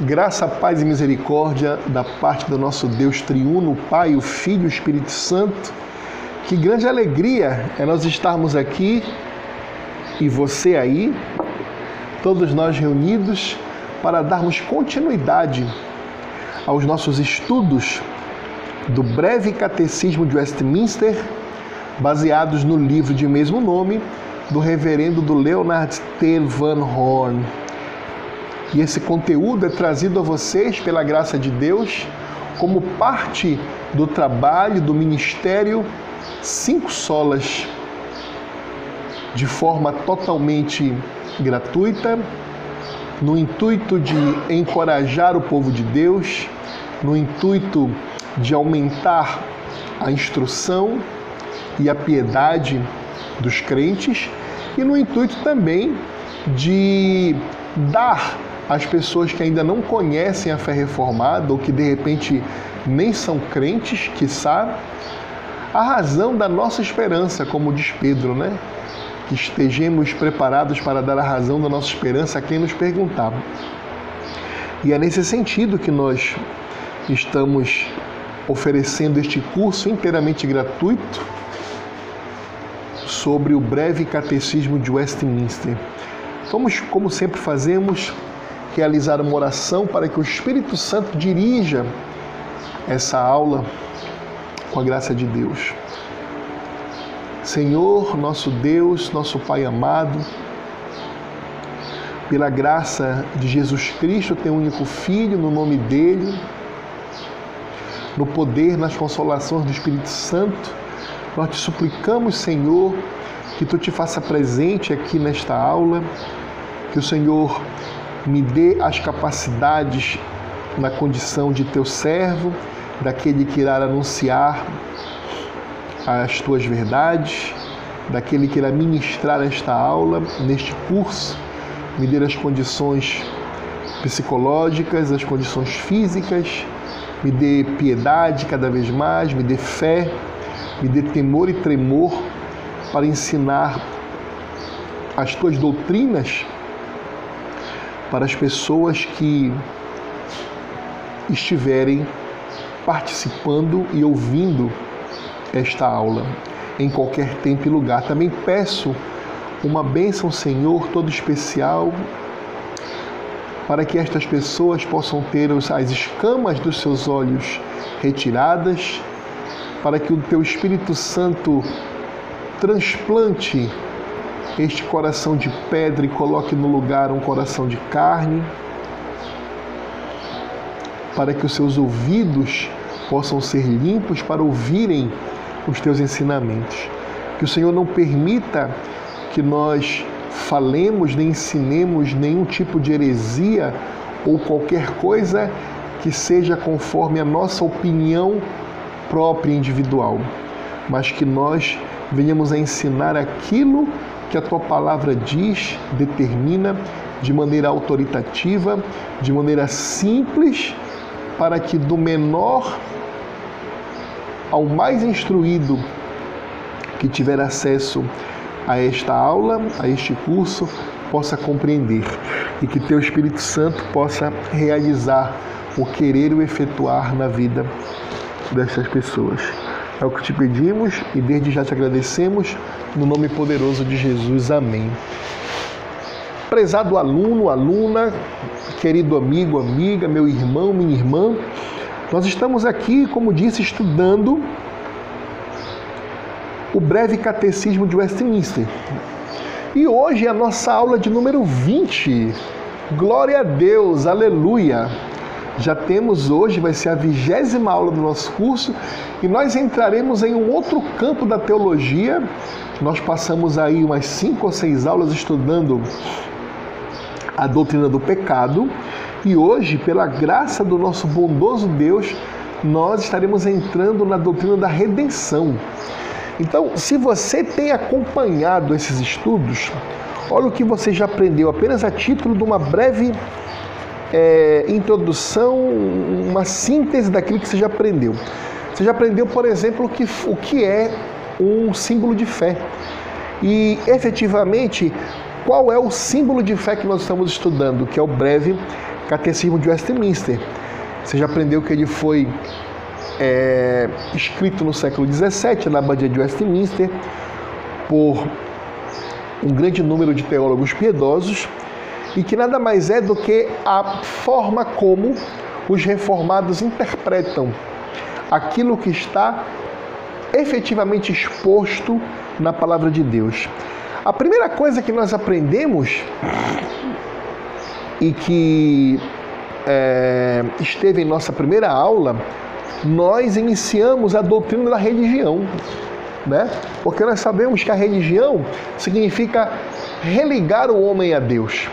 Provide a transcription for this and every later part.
Graça, paz e misericórdia da parte do nosso Deus triuno, Pai, o Filho e o Espírito Santo. Que grande alegria é nós estarmos aqui e você aí, todos nós reunidos para darmos continuidade aos nossos estudos do breve catecismo de Westminster, baseados no livro de mesmo nome do reverendo do Leonard T. Van Horn. E esse conteúdo é trazido a vocês pela graça de Deus como parte do trabalho do ministério Cinco Solas, de forma totalmente gratuita, no intuito de encorajar o povo de Deus, no intuito de aumentar a instrução e a piedade dos crentes e no intuito também de dar às pessoas que ainda não conhecem a fé reformada ou que de repente nem são crentes, sabe, a razão da nossa esperança, como diz Pedro, né? Que estejamos preparados para dar a razão da nossa esperança a quem nos perguntava. E é nesse sentido que nós estamos oferecendo este curso inteiramente gratuito sobre o breve catecismo de Westminster. Vamos, como sempre fazemos, realizar uma oração para que o Espírito Santo dirija essa aula com a graça de Deus. Senhor, nosso Deus, nosso Pai amado, pela graça de Jesus Cristo, teu único Filho, no nome dele, no poder, nas consolações do Espírito Santo, nós te suplicamos, Senhor, que tu te faça presente aqui nesta aula, que o Senhor me dê as capacidades na condição de teu servo, daquele que irá anunciar as tuas verdades, daquele que irá ministrar esta aula, neste curso, me dê as condições psicológicas, as condições físicas, me dê piedade cada vez mais, me dê fé, me dê temor e tremor para ensinar as tuas doutrinas para as pessoas que estiverem participando e ouvindo esta aula em qualquer tempo e lugar. Também peço uma bênção, Senhor, todo especial para que estas pessoas possam ter as escamas dos seus olhos retiradas, para que o teu Espírito Santo transplante este coração de pedra e coloque no lugar um coração de carne, para que os seus ouvidos possam ser limpos para ouvirem os teus ensinamentos. Que o Senhor não permita que nós falemos nem ensinemos nenhum tipo de heresia ou qualquer coisa que seja conforme a nossa opinião própria individual, mas que nós venhamos a ensinar aquilo que a tua palavra diz, determina de maneira autoritativa, de maneira simples, para que do menor ao mais instruído que tiver acesso a esta aula, a este curso, possa compreender e que teu Espírito Santo possa realizar o querer e o efetuar na vida dessas pessoas. É o que te pedimos e desde já te agradecemos, no nome poderoso de Jesus. Amém. Prezado aluno, aluna, querido amigo, amiga, meu irmão, minha irmã, nós estamos aqui, como disse, estudando o breve catecismo de Westminster. E hoje é a nossa aula de número 20. Glória a Deus, aleluia! Já temos hoje, vai ser a vigésima aula do nosso curso, e nós entraremos em um outro campo da teologia. Nós passamos aí umas cinco ou seis aulas estudando a doutrina do pecado, e hoje, pela graça do nosso bondoso Deus, nós estaremos entrando na doutrina da redenção. Então, se você tem acompanhado esses estudos, olha o que você já aprendeu apenas a título de uma breve é, introdução, uma síntese daquilo que você já aprendeu. Você já aprendeu, por exemplo, o que, o que é um símbolo de fé. E efetivamente, qual é o símbolo de fé que nós estamos estudando, que é o breve Catecismo de Westminster. Você já aprendeu que ele foi é, escrito no século XVII na Abadia de Westminster por um grande número de teólogos piedosos e que nada mais é do que a forma como os reformados interpretam aquilo que está efetivamente exposto na palavra de Deus. A primeira coisa que nós aprendemos e que é, esteve em nossa primeira aula, nós iniciamos a doutrina da religião, né? Porque nós sabemos que a religião significa religar o homem a Deus.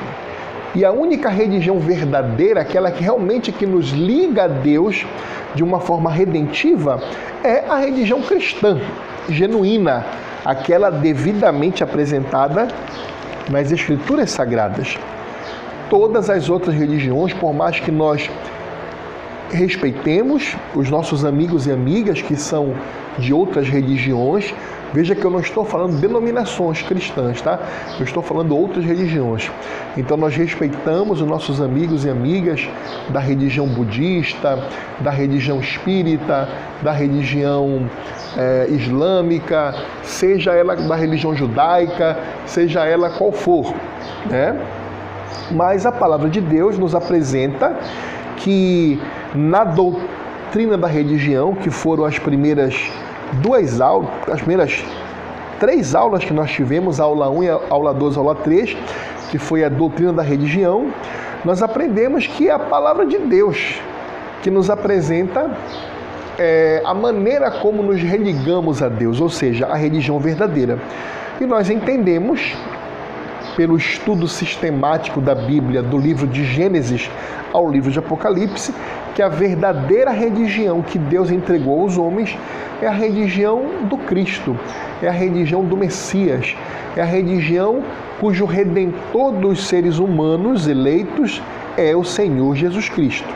E a única religião verdadeira, aquela que realmente que nos liga a Deus de uma forma redentiva, é a religião cristã, genuína, aquela devidamente apresentada nas escrituras sagradas. Todas as outras religiões, por mais que nós respeitemos os nossos amigos e amigas que são de outras religiões, Veja que eu não estou falando denominações cristãs, tá? Eu estou falando outras religiões. Então nós respeitamos os nossos amigos e amigas da religião budista, da religião espírita, da religião é, islâmica, seja ela da religião judaica, seja ela qual for, né? Mas a palavra de Deus nos apresenta que na doutrina da religião, que foram as primeiras duas aulas, as primeiras três aulas que nós tivemos, aula 1, aula 2, aula 3, que foi a doutrina da religião, nós aprendemos que é a palavra de Deus que nos apresenta é, a maneira como nos religamos a Deus, ou seja, a religião verdadeira. E nós entendemos, pelo estudo sistemático da Bíblia, do livro de Gênesis ao livro de Apocalipse, que a verdadeira religião que Deus entregou aos homens é a religião do Cristo, é a religião do Messias, é a religião cujo redentor dos seres humanos eleitos é o Senhor Jesus Cristo.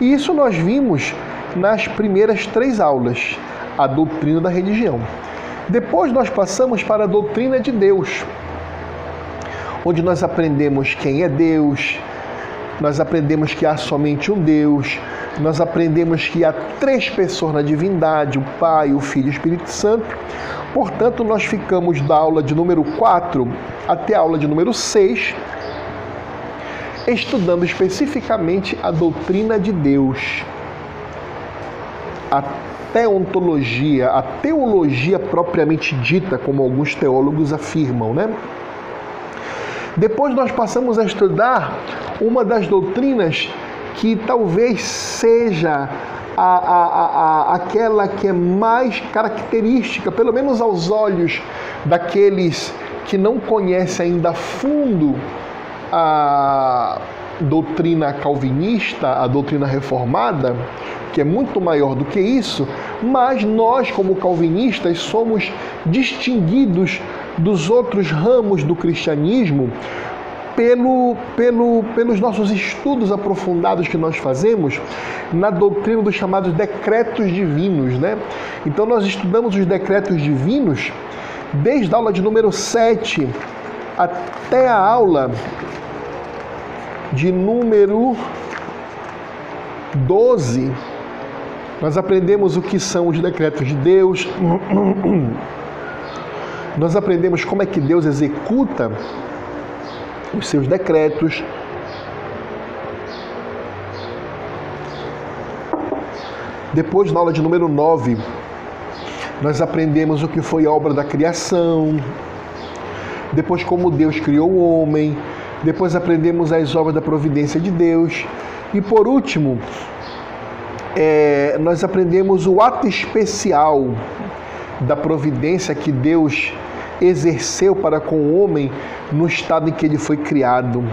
E isso nós vimos nas primeiras três aulas, a doutrina da religião. Depois nós passamos para a doutrina de Deus, onde nós aprendemos quem é Deus, nós aprendemos que há somente um Deus, nós aprendemos que há três pessoas na divindade, o Pai, o Filho e o Espírito Santo. Portanto, nós ficamos da aula de número 4 até a aula de número 6, estudando especificamente a doutrina de Deus, a teontologia, a teologia propriamente dita, como alguns teólogos afirmam, né? Depois nós passamos a estudar uma das doutrinas que talvez seja a, a, a, aquela que é mais característica, pelo menos aos olhos daqueles que não conhecem ainda a fundo a doutrina calvinista, a doutrina reformada, que é muito maior do que isso, mas nós, como calvinistas, somos distinguidos dos outros ramos do cristianismo pelo, pelo, pelos nossos estudos aprofundados que nós fazemos na doutrina dos chamados decretos divinos. Né? Então, nós estudamos os decretos divinos desde a aula de número 7 até a aula de número 12. Nós aprendemos o que são os decretos de Deus. Nós aprendemos como é que Deus executa os seus decretos. Depois, na aula de número 9, nós aprendemos o que foi obra da criação, depois, como Deus criou o homem, depois, aprendemos as obras da providência de Deus, e por último, é, nós aprendemos o ato especial da providência que Deus exerceu para com o homem no estado em que ele foi criado,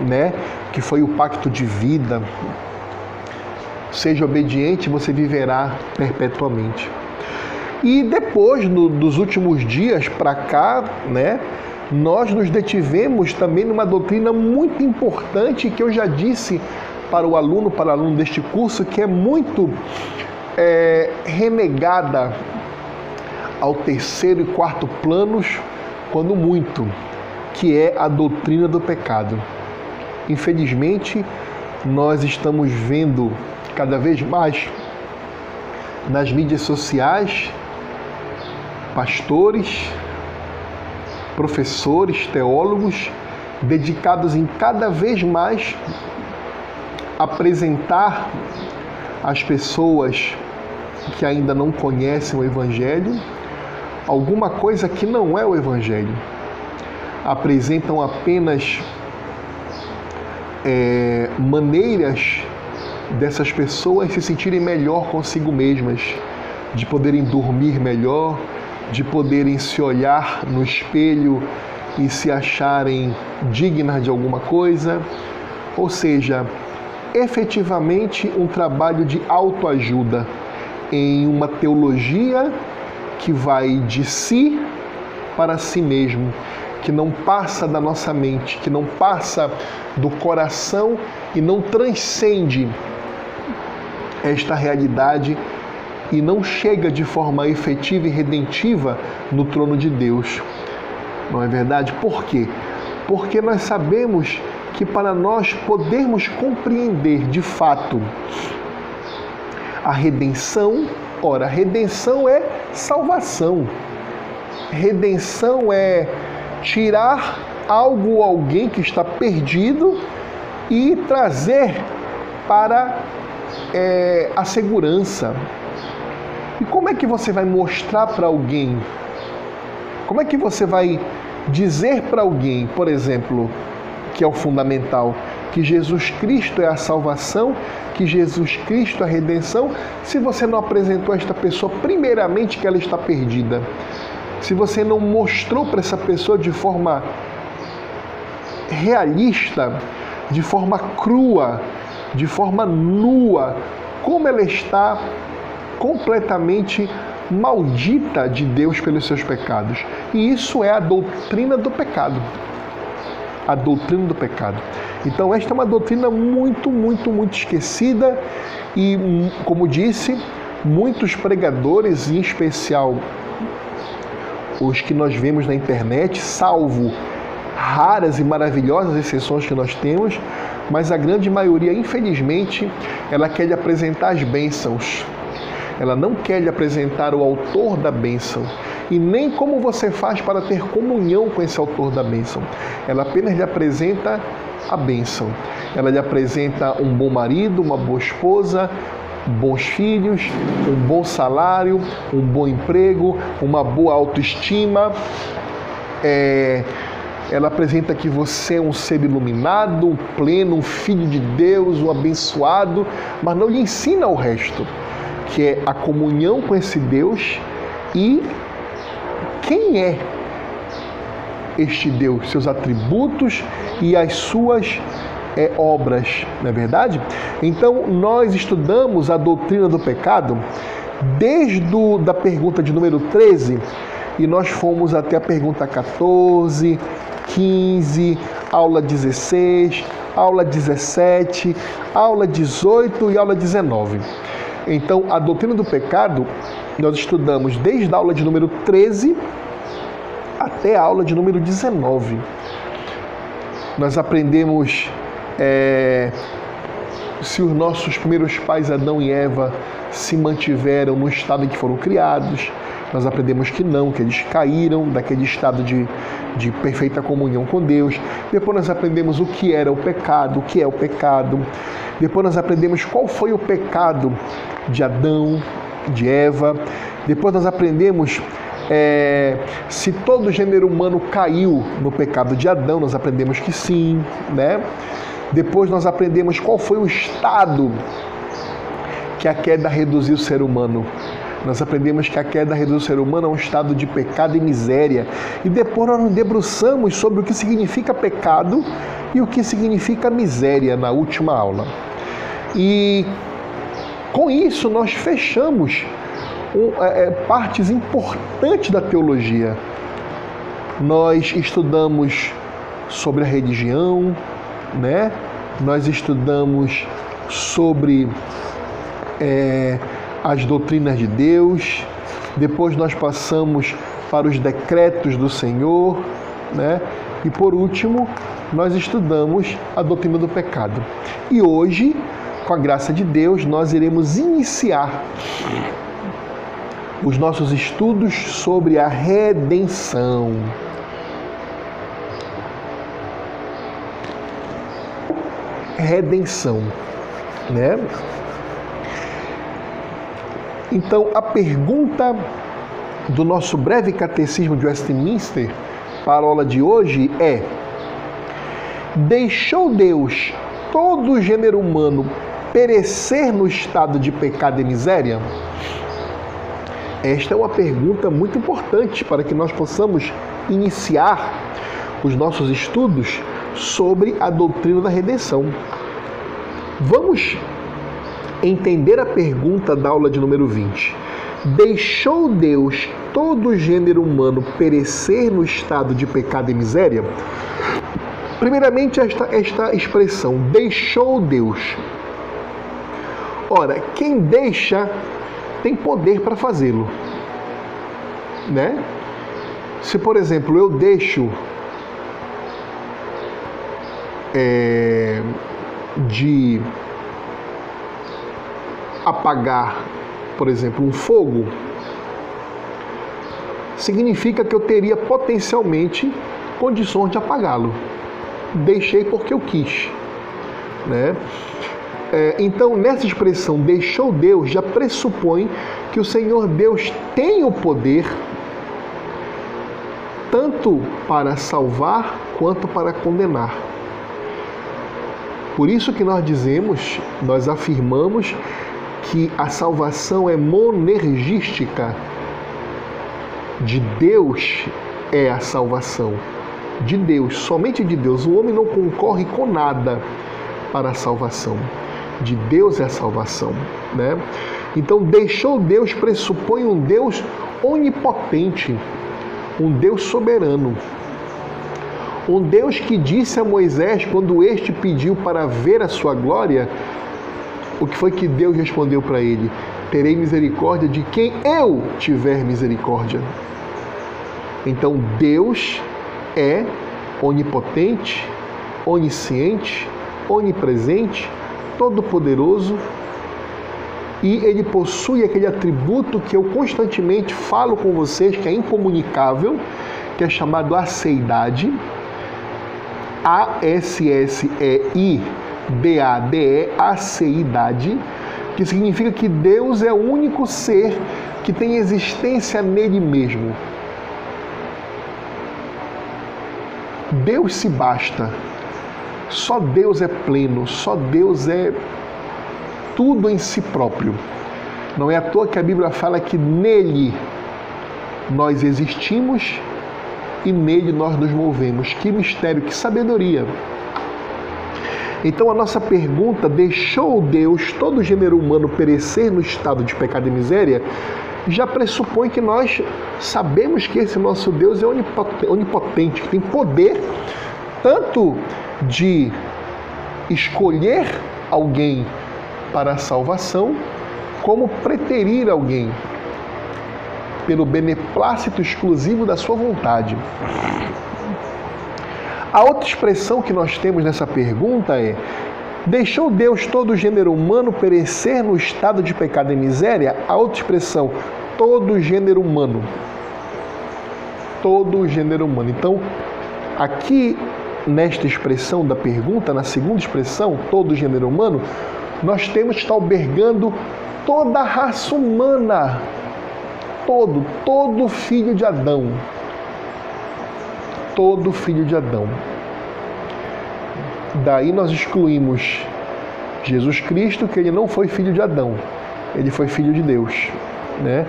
né? Que foi o pacto de vida. Seja obediente, você viverá perpetuamente. E depois, no, dos últimos dias para cá, né? Nós nos detivemos também numa doutrina muito importante que eu já disse para o aluno, para o aluno deste curso, que é muito é, renegada ao terceiro e quarto planos, quando muito, que é a doutrina do pecado. Infelizmente, nós estamos vendo cada vez mais nas mídias sociais pastores, professores, teólogos dedicados em cada vez mais apresentar às pessoas que ainda não conhecem o Evangelho alguma coisa que não é o Evangelho. Apresentam apenas é, maneiras dessas pessoas se sentirem melhor consigo mesmas, de poderem dormir melhor, de poderem se olhar no espelho e se acharem dignas de alguma coisa. Ou seja, efetivamente um trabalho de autoajuda em uma teologia que vai de si para si mesmo, que não passa da nossa mente, que não passa do coração e não transcende esta realidade e não chega de forma efetiva e redentiva no trono de Deus. Não é verdade? Por quê? Porque nós sabemos que para nós podermos compreender de fato a redenção, ora, redenção é salvação. Redenção é tirar algo ou alguém que está perdido e trazer para é, a segurança, e como é que você vai mostrar para alguém? Como é que você vai dizer para alguém, por exemplo, que é o fundamental, que Jesus Cristo é a salvação, que Jesus Cristo é a redenção, se você não apresentou a esta pessoa primeiramente que ela está perdida? Se você não mostrou para essa pessoa de forma realista, de forma crua, de forma nua, como ela está completamente maldita de Deus pelos seus pecados. E isso é a doutrina do pecado. A doutrina do pecado. Então, esta é uma doutrina muito, muito, muito esquecida e, como disse, muitos pregadores, em especial os que nós vemos na internet, salvo raras e maravilhosas exceções que nós temos, mas a grande maioria, infelizmente, ela quer lhe apresentar as bênçãos ela não quer lhe apresentar o autor da bênção e nem como você faz para ter comunhão com esse autor da bênção. Ela apenas lhe apresenta a bênção. Ela lhe apresenta um bom marido, uma boa esposa, bons filhos, um bom salário, um bom emprego, uma boa autoestima. É, ela apresenta que você é um ser iluminado, um pleno, um filho de Deus, um abençoado, mas não lhe ensina o resto que é a comunhão com esse Deus e quem é este Deus, seus atributos e as suas é, obras, não é verdade? Então, nós estudamos a doutrina do pecado desde da pergunta de número 13 e nós fomos até a pergunta 14, 15, aula 16, aula 17, aula 18 e aula 19. Então, a doutrina do pecado, nós estudamos desde a aula de número 13 até a aula de número 19. Nós aprendemos é, se os nossos primeiros pais, Adão e Eva, se mantiveram no estado em que foram criados. Nós aprendemos que não, que eles caíram daquele estado de, de perfeita comunhão com Deus. Depois nós aprendemos o que era o pecado, o que é o pecado. Depois nós aprendemos qual foi o pecado de Adão, de Eva. Depois nós aprendemos é, se todo o gênero humano caiu no pecado de Adão, nós aprendemos que sim, né? Depois nós aprendemos qual foi o estado que a queda reduziu o ser humano. Nós aprendemos que a queda reduziu o ser humano a um estado de pecado e miséria. E depois nós nos debruçamos sobre o que significa pecado e o que significa miséria na última aula. E com isso, nós fechamos é, é, partes importantes da teologia. Nós estudamos sobre a religião, né? nós estudamos sobre é, as doutrinas de Deus, depois nós passamos para os decretos do Senhor, né? E por último, nós estudamos a doutrina do pecado. E hoje, com a graça de Deus, nós iremos iniciar os nossos estudos sobre a redenção. Redenção, né? Então, a pergunta do nosso breve catecismo de Westminster para a aula de hoje é: Deixou Deus todo o gênero humano perecer no estado de pecado e miséria? Esta é uma pergunta muito importante para que nós possamos iniciar os nossos estudos sobre a doutrina da redenção. Vamos entender a pergunta da aula de número 20. Deixou Deus todo o gênero humano perecer no estado de pecado e miséria? Primeiramente, esta, esta expressão, deixou Deus. Ora, quem deixa tem poder para fazê-lo. Né? Se, por exemplo, eu deixo é, de apagar por exemplo, um fogo, significa que eu teria potencialmente condições de apagá-lo. Deixei porque eu quis. Né? É, então, nessa expressão deixou Deus, já pressupõe que o Senhor Deus tem o poder tanto para salvar quanto para condenar. Por isso que nós dizemos, nós afirmamos que a salvação é monergística. De Deus é a salvação. De Deus, somente de Deus. O homem não concorre com nada para a salvação. De Deus é a salvação, né? Então, deixou Deus pressupõe um Deus onipotente, um Deus soberano. Um Deus que disse a Moisés, quando este pediu para ver a sua glória, o que foi que Deus respondeu para ele? Terei misericórdia de quem eu tiver misericórdia. Então Deus é onipotente, onisciente, onipresente, todo-poderoso e ele possui aquele atributo que eu constantemente falo com vocês que é incomunicável, que é chamado aceidade. A-S-S-E-I D-A-D-E, aceidade, que significa que Deus é o único ser que tem existência nele mesmo. Deus se basta. Só Deus é pleno, só Deus é tudo em si próprio. Não é à toa que a Bíblia fala que nele nós existimos e nele nós nos movemos. Que mistério, que sabedoria! Então a nossa pergunta, deixou Deus todo o gênero humano perecer no estado de pecado e miséria, já pressupõe que nós sabemos que esse nosso Deus é onipotente, que tem poder tanto de escolher alguém para a salvação, como preterir alguém pelo beneplácito exclusivo da sua vontade. A outra expressão que nós temos nessa pergunta é: Deixou Deus todo o gênero humano perecer no estado de pecado e miséria? A outra expressão, todo o gênero humano. Todo o gênero humano. Então, aqui nesta expressão da pergunta, na segunda expressão, todo gênero humano, nós temos que estar albergando toda a raça humana. Todo, todo filho de Adão todo filho de Adão. Daí nós excluímos Jesus Cristo, que ele não foi filho de Adão, ele foi filho de Deus, né?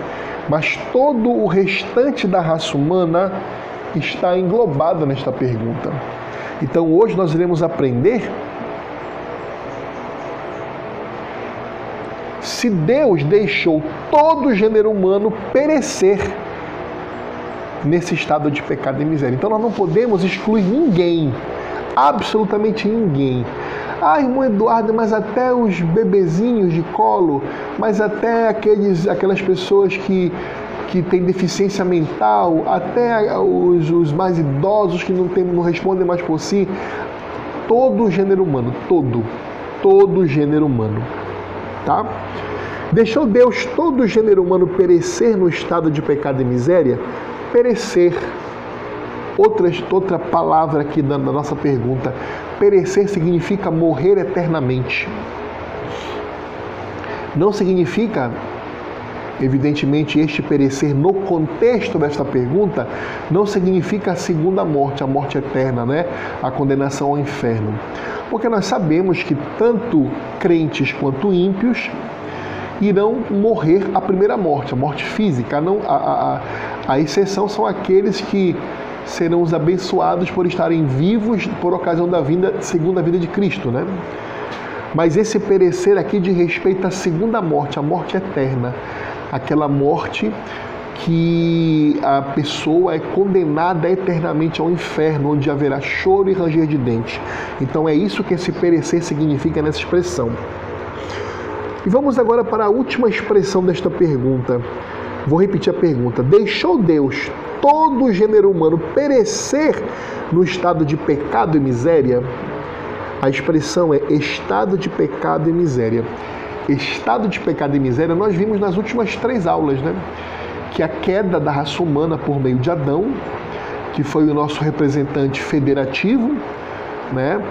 Mas todo o restante da raça humana está englobado nesta pergunta. Então hoje nós iremos aprender se Deus deixou todo o gênero humano perecer nesse estado de pecado e miséria. Então nós não podemos excluir ninguém, absolutamente ninguém. Ah, irmão Eduardo, mas até os bebezinhos de colo, mas até aqueles, aquelas pessoas que que tem deficiência mental, até os, os mais idosos que não, tem, não respondem mais por si. Todo o gênero humano, todo, todo o gênero humano, tá? Deixou Deus todo o gênero humano perecer no estado de pecado e miséria? Perecer. Outra, outra palavra aqui na, na nossa pergunta. Perecer significa morrer eternamente. Não significa Evidentemente, este perecer no contexto desta pergunta não significa a segunda morte, a morte eterna, né? A condenação ao inferno. Porque nós sabemos que tanto crentes quanto ímpios irão morrer a primeira morte, a morte física. Não, a, a, a exceção são aqueles que serão os abençoados por estarem vivos por ocasião da vinda, segunda vida de Cristo, né? Mas esse perecer aqui de respeito à segunda morte, a morte eterna, aquela morte que a pessoa é condenada eternamente ao inferno, onde haverá choro e ranger de dente. Então é isso que esse perecer significa nessa expressão. E vamos agora para a última expressão desta pergunta. Vou repetir a pergunta: Deixou Deus todo o gênero humano perecer no estado de pecado e miséria? A expressão é estado de pecado e miséria estado de pecado e miséria, nós vimos nas últimas três aulas, né? Que a queda da raça humana por meio de Adão, que foi o nosso representante federativo, né?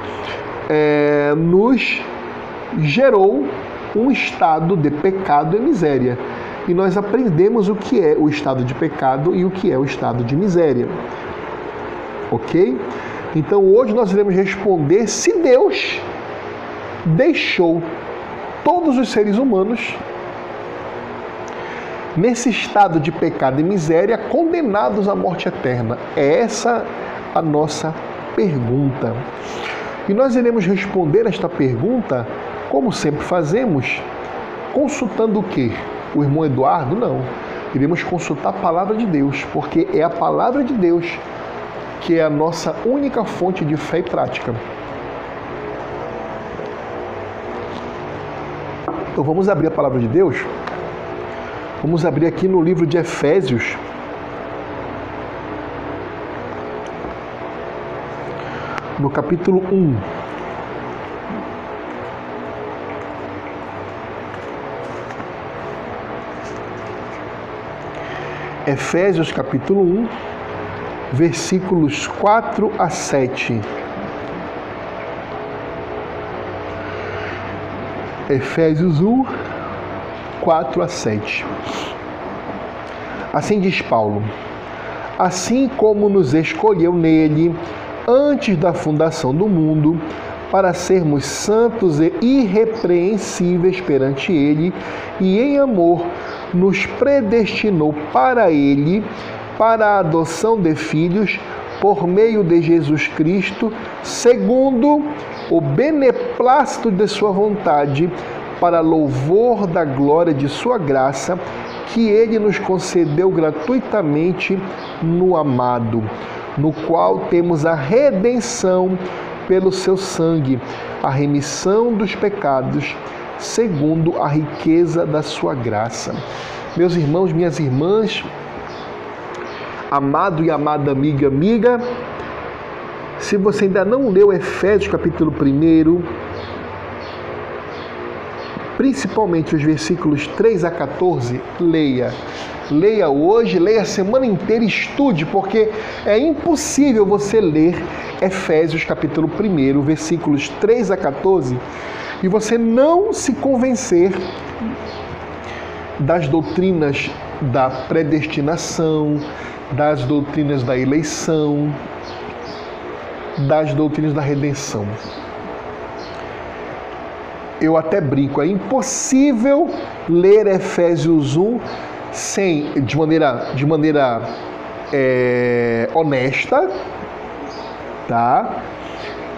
É, nos gerou um estado de pecado e miséria. E nós aprendemos o que é o estado de pecado e o que é o estado de miséria. Ok? Então hoje nós iremos responder se Deus deixou todos os seres humanos nesse estado de pecado e miséria, condenados à morte eterna? É essa a nossa pergunta. E nós iremos responder esta pergunta, como sempre fazemos, consultando o quê? O irmão Eduardo? Não. Iremos consultar a palavra de Deus, porque é a palavra de Deus que é a nossa única fonte de fé e prática. Então vamos abrir a palavra de Deus. Vamos abrir aqui no livro de Efésios. No capítulo 1. Efésios capítulo 1, versículos 4 a 7. Efésios 1, 4 a 7. Assim diz Paulo: Assim como nos escolheu nele antes da fundação do mundo, para sermos santos e irrepreensíveis perante Ele, e em amor nos predestinou para Ele, para a adoção de filhos, por meio de Jesus Cristo, segundo o beneplácito de Sua vontade, para louvor da glória de Sua graça, que Ele nos concedeu gratuitamente no amado, no qual temos a redenção pelo Seu sangue, a remissão dos pecados, segundo a riqueza da Sua graça. Meus irmãos, minhas irmãs, amado e amada amiga, amiga, se você ainda não leu Efésios capítulo 1, principalmente os versículos 3 a 14, leia. Leia hoje, leia a semana inteira, estude, porque é impossível você ler Efésios capítulo 1, versículos 3 a 14, e você não se convencer das doutrinas da predestinação, das doutrinas da eleição, das doutrinas da redenção. Eu até brinco, é impossível ler Efésios 1 sem, de maneira, de maneira é, honesta, tá?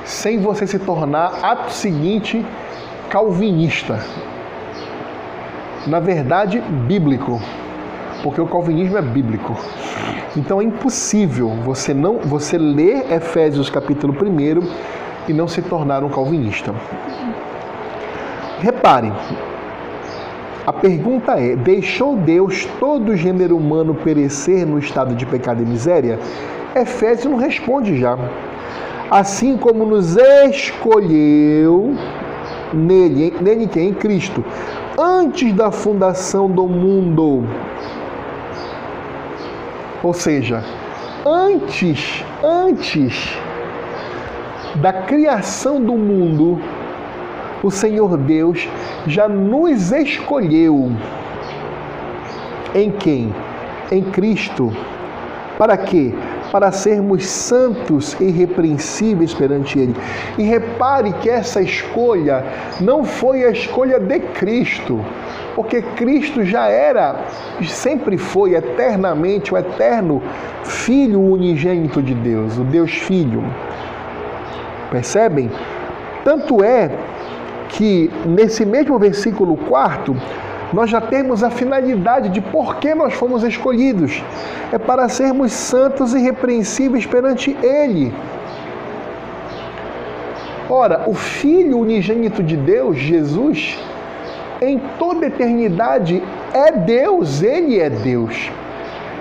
Sem você se tornar, ato seguinte, calvinista. Na verdade, bíblico porque o calvinismo é bíblico. Então é impossível você não você ler Efésios capítulo 1 e não se tornar um calvinista. Reparem, A pergunta é: deixou Deus todo o gênero humano perecer no estado de pecado e miséria? Efésios não responde já. Assim como nos escolheu nele, nele que é em Cristo, antes da fundação do mundo. Ou seja, antes, antes da criação do mundo, o Senhor Deus já nos escolheu. Em quem? Em Cristo. Para quê? Para sermos santos e irrepreensíveis perante Ele. E repare que essa escolha não foi a escolha de Cristo, porque Cristo já era, sempre foi eternamente o eterno Filho unigênito de Deus, o Deus Filho. Percebem? Tanto é que nesse mesmo versículo 4, nós já temos a finalidade de por que nós fomos escolhidos. É para sermos santos e irrepreensíveis perante Ele. Ora, o Filho unigênito de Deus, Jesus, em toda eternidade é Deus, Ele é Deus.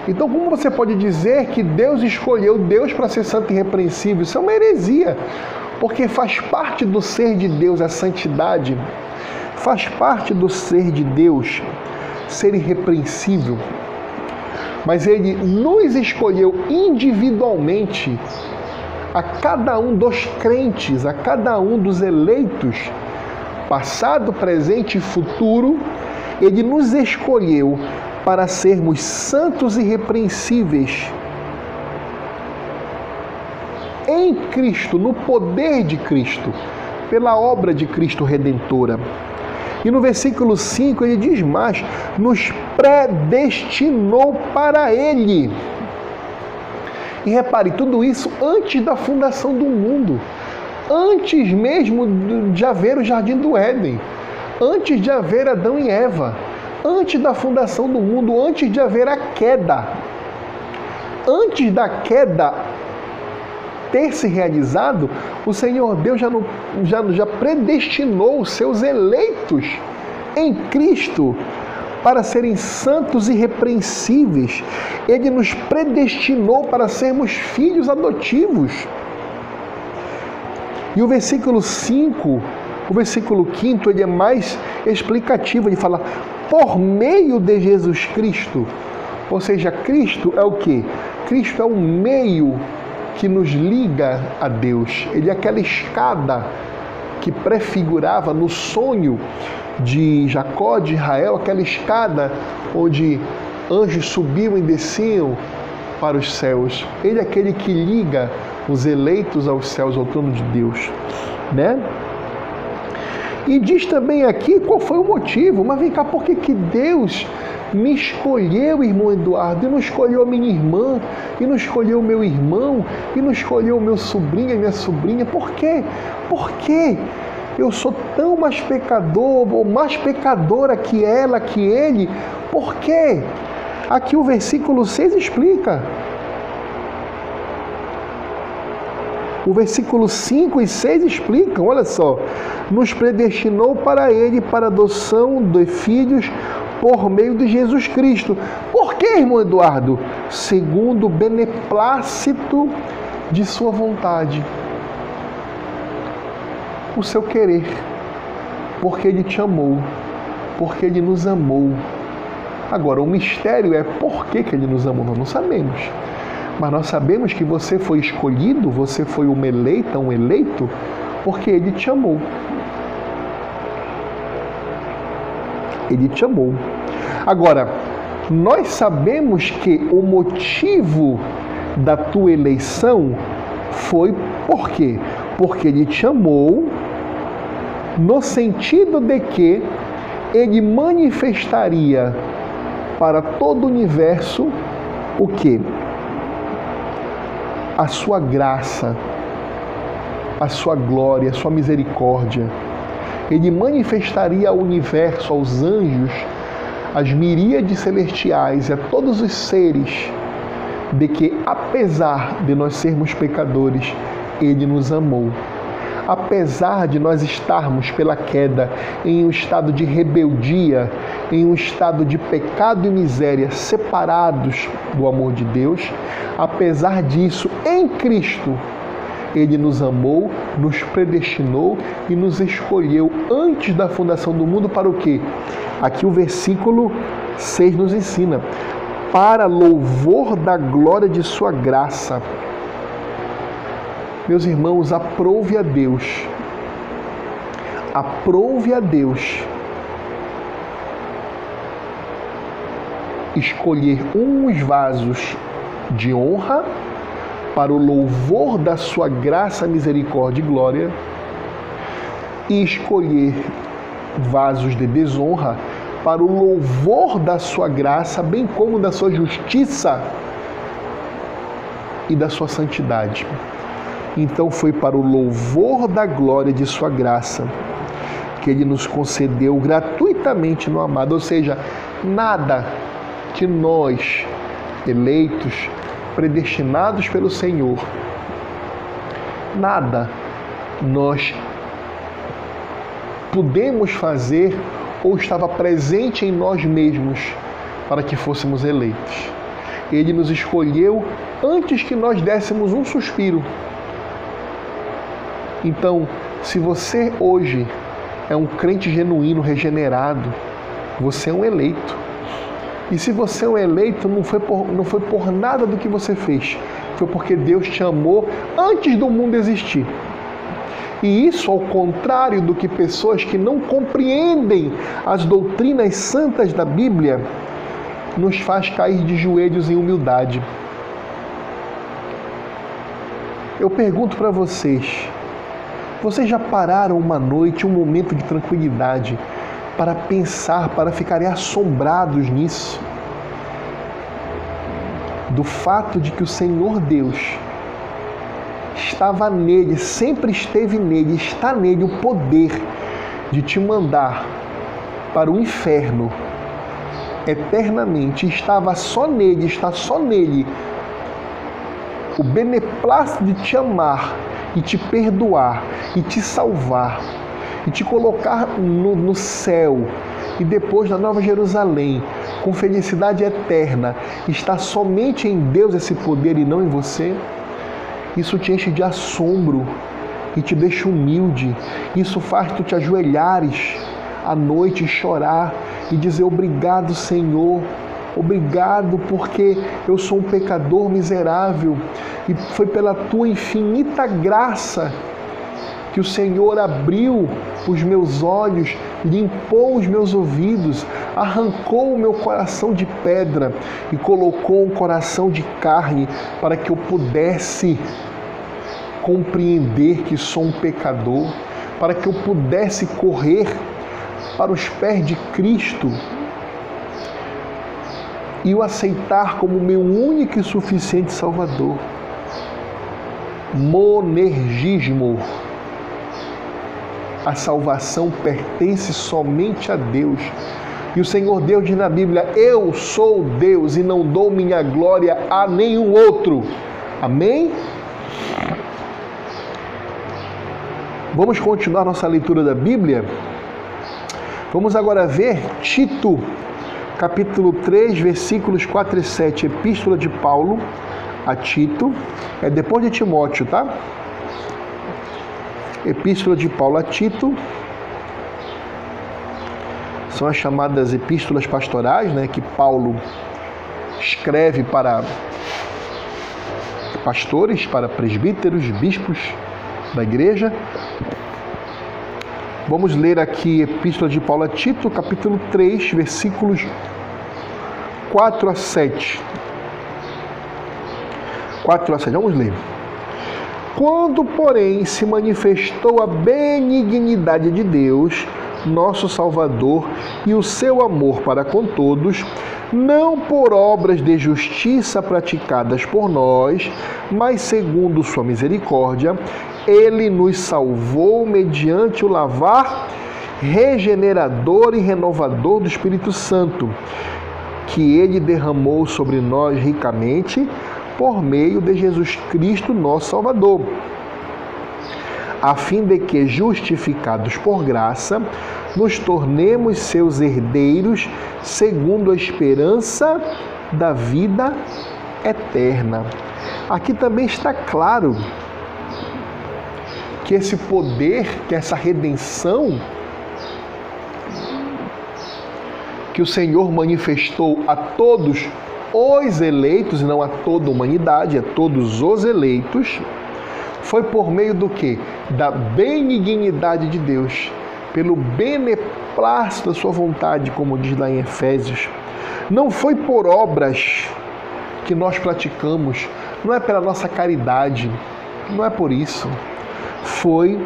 Então, como você pode dizer que Deus escolheu Deus para ser santo e irrepreensível? Isso é uma heresia, porque faz parte do ser de Deus a santidade, faz parte do ser de Deus ser irrepreensível. Mas Ele nos escolheu individualmente, a cada um dos crentes, a cada um dos eleitos, passado, presente e futuro, Ele nos escolheu para sermos santos e irrepreensíveis em Cristo, no poder de Cristo, pela obra de Cristo redentora. E no versículo 5 ele diz mais: nos predestinou para Ele. E repare, tudo isso antes da fundação do mundo, antes mesmo de haver o jardim do Éden, antes de haver Adão e Eva antes da fundação do mundo, antes de haver a queda. Antes da queda ter se realizado, o Senhor Deus já, já, já predestinou os seus eleitos em Cristo para serem santos e repreensíveis. Ele nos predestinou para sermos filhos adotivos. E o versículo 5, o versículo 5, ele é mais explicativo. Ele fala: por meio de Jesus Cristo. Ou seja, Cristo é o que? Cristo é o meio que nos liga a Deus. Ele é aquela escada que prefigurava no sonho de Jacó, de Israel, aquela escada onde anjos subiam e desciam para os céus. Ele é aquele que liga os eleitos aos céus, ao trono de Deus, né? E diz também aqui qual foi o motivo. Mas vem cá, por que, que Deus me escolheu, irmão Eduardo, e não escolheu a minha irmã, e não escolheu o meu irmão, e não escolheu o meu sobrinho e minha sobrinha? Por quê? Por quê? Eu sou tão mais pecador, ou mais pecadora que ela, que ele. Por quê? Aqui o versículo 6 explica. O versículo 5 e 6 explicam, olha só, nos predestinou para ele para adoção de filhos por meio de Jesus Cristo. Por que, irmão Eduardo? Segundo o beneplácito de sua vontade. O seu querer. Porque ele te amou, porque ele nos amou. Agora, o mistério é por que, que ele nos amou, nós não sabemos. Mas nós sabemos que você foi escolhido, você foi uma eleita, um eleito, porque Ele te amou. Ele te amou. Agora, nós sabemos que o motivo da tua eleição foi por quê? Porque Ele te amou no sentido de que Ele manifestaria para todo o universo o que? A sua graça, a sua glória, a sua misericórdia. Ele manifestaria ao universo, aos anjos, às miríades celestiais e a todos os seres, de que, apesar de nós sermos pecadores, Ele nos amou. Apesar de nós estarmos pela queda em um estado de rebeldia, em um estado de pecado e miséria, separados do amor de Deus, apesar disso, em Cristo, ele nos amou, nos predestinou e nos escolheu antes da fundação do mundo para o quê? Aqui o versículo 6 nos ensina: para louvor da glória de Sua graça. Meus irmãos, aprove a Deus, aprove a Deus escolher uns vasos de honra para o louvor da sua graça, misericórdia e glória, e escolher vasos de desonra para o louvor da sua graça, bem como da sua justiça e da sua santidade. Então foi para o louvor da glória de sua graça que ele nos concedeu gratuitamente no amado, ou seja, nada que nós eleitos predestinados pelo Senhor. Nada nós podemos fazer ou estava presente em nós mesmos para que fôssemos eleitos. Ele nos escolheu antes que nós dessemos um suspiro. Então, se você hoje é um crente genuíno, regenerado, você é um eleito. E se você é um eleito, não foi, por, não foi por nada do que você fez, foi porque Deus te amou antes do mundo existir. E isso ao contrário do que pessoas que não compreendem as doutrinas santas da Bíblia nos faz cair de joelhos em humildade. Eu pergunto para vocês: vocês já pararam uma noite, um momento de tranquilidade, para pensar, para ficarem assombrados nisso. Do fato de que o Senhor Deus estava nele, sempre esteve nele, está nele o poder de te mandar para o inferno eternamente, estava só nele, está só nele o beneplácito de te amar e te perdoar e te salvar e te colocar no, no céu e depois na Nova Jerusalém, com felicidade eterna, está somente em Deus esse poder e não em você? Isso te enche de assombro e te deixa humilde. Isso faz tu te ajoelhares à noite e chorar e dizer obrigado, Senhor. Obrigado porque eu sou um pecador miserável. E foi pela tua infinita graça que o Senhor abriu os meus olhos, limpou os meus ouvidos, arrancou o meu coração de pedra e colocou um coração de carne para que eu pudesse compreender que sou um pecador, para que eu pudesse correr para os pés de Cristo e o aceitar como meu único e suficiente Salvador. Monergismo a salvação pertence somente a Deus. E o Senhor Deus diz na Bíblia: Eu sou Deus e não dou minha glória a nenhum outro. Amém? Vamos continuar nossa leitura da Bíblia? Vamos agora ver Tito, capítulo 3, versículos 4 e 7, Epístola de Paulo a Tito, é depois de Timóteo, tá? Epístola de Paulo a Tito. São as chamadas epístolas pastorais, né, que Paulo escreve para pastores, para presbíteros, bispos da igreja. Vamos ler aqui Epístola de Paulo a Tito, capítulo 3, versículos 4 a 7. 4 a 7, vamos ler. Quando, porém, se manifestou a benignidade de Deus, nosso Salvador, e o seu amor para com todos, não por obras de justiça praticadas por nós, mas segundo sua misericórdia, ele nos salvou mediante o lavar regenerador e renovador do Espírito Santo, que ele derramou sobre nós ricamente por meio de Jesus Cristo, nosso Salvador, a fim de que, justificados por graça, nos tornemos seus herdeiros segundo a esperança da vida eterna. Aqui também está claro que esse poder, que essa redenção que o Senhor manifestou a todos os eleitos, e não a toda a humanidade, a todos os eleitos, foi por meio do que? Da benignidade de Deus, pelo beneplácito da sua vontade, como diz lá em Efésios. Não foi por obras que nós praticamos, não é pela nossa caridade, não é por isso. Foi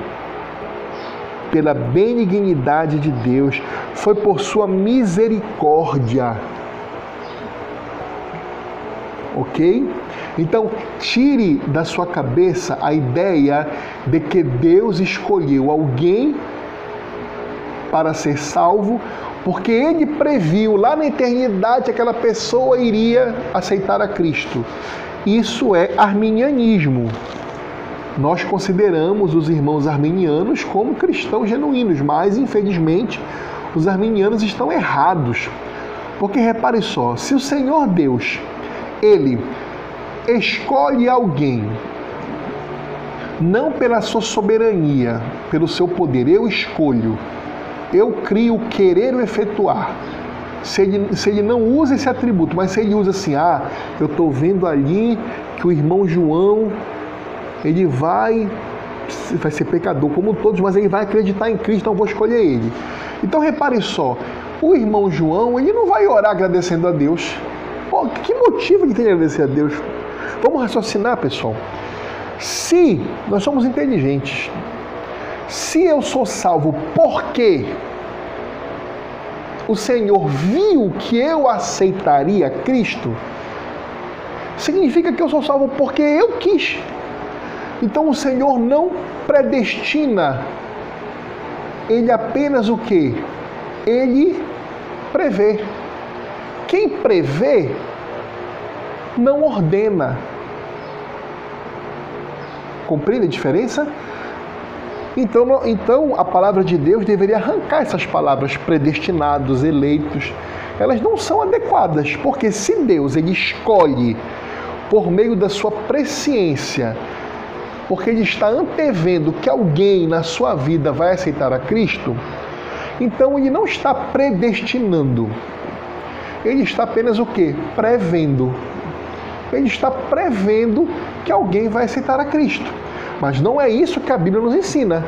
pela benignidade de Deus, foi por sua misericórdia. Ok? Então, tire da sua cabeça a ideia de que Deus escolheu alguém para ser salvo, porque ele previu lá na eternidade que aquela pessoa iria aceitar a Cristo. Isso é arminianismo nós consideramos os irmãos armenianos como cristãos genuínos, mas infelizmente os armenianos estão errados. Porque repare só, se o Senhor Deus, ele escolhe alguém não pela sua soberania, pelo seu poder, eu escolho, eu crio querer o efetuar. Se ele, se ele não usa esse atributo, mas se ele usa assim, ah, eu estou vendo ali que o irmão João ele vai vai ser pecador como todos, mas ele vai acreditar em Cristo, então vou escolher ele. Então repare só, o irmão João, ele não vai orar agradecendo a Deus. Pô, que motivo ele tem de agradecer a Deus? Vamos raciocinar, pessoal. Se nós somos inteligentes, se eu sou salvo porque o Senhor viu que eu aceitaria Cristo, significa que eu sou salvo porque eu quis. Então o Senhor não predestina, ele apenas o que? Ele prevê. Quem prevê não ordena. Compreende a diferença? Então, então a palavra de Deus deveria arrancar essas palavras predestinados, eleitos. Elas não são adequadas, porque se Deus ele escolhe por meio da sua presciência porque ele está antevendo que alguém na sua vida vai aceitar a Cristo, então ele não está predestinando. Ele está apenas o que? Prevendo. Ele está prevendo que alguém vai aceitar a Cristo. Mas não é isso que a Bíblia nos ensina.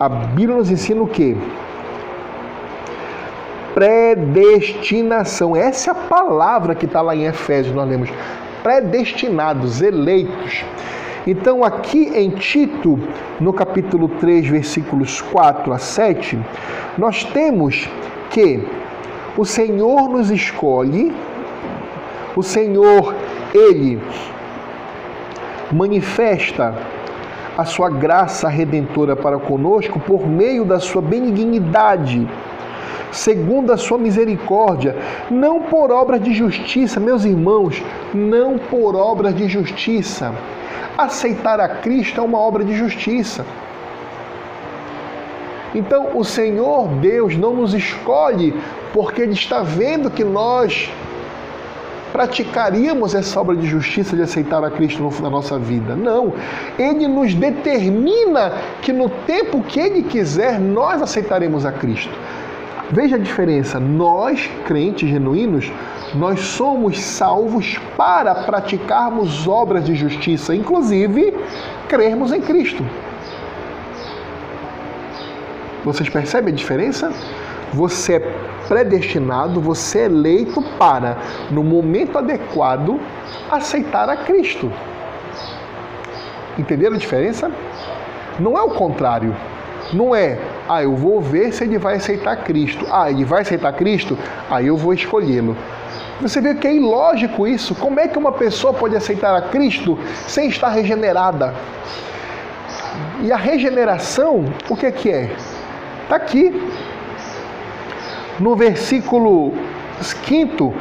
A Bíblia nos ensina o que? Predestinação. Essa é a palavra que está lá em Efésios, nós lemos. Predestinados, eleitos. Então, aqui em Tito, no capítulo 3, versículos 4 a 7, nós temos que o Senhor nos escolhe, o Senhor, ele manifesta a sua graça redentora para conosco por meio da sua benignidade, segundo a sua misericórdia, não por obras de justiça, meus irmãos, não por obras de justiça Aceitar a Cristo é uma obra de justiça. Então, o Senhor Deus não nos escolhe porque Ele está vendo que nós praticaríamos essa obra de justiça de aceitar a Cristo na nossa vida. Não. Ele nos determina que no tempo que Ele quiser, nós aceitaremos a Cristo. Veja a diferença. Nós, crentes genuínos, nós somos salvos para praticarmos obras de justiça, inclusive crermos em Cristo. Vocês percebem a diferença? Você é predestinado, você é eleito para, no momento adequado, aceitar a Cristo. Entenderam a diferença? Não é o contrário. Não é, ah, eu vou ver se ele vai aceitar Cristo. Ah, ele vai aceitar Cristo? Aí eu vou escolhê-lo. Você vê que é ilógico isso. Como é que uma pessoa pode aceitar a Cristo sem estar regenerada? E a regeneração, o que é que é? Está aqui. No versículo 5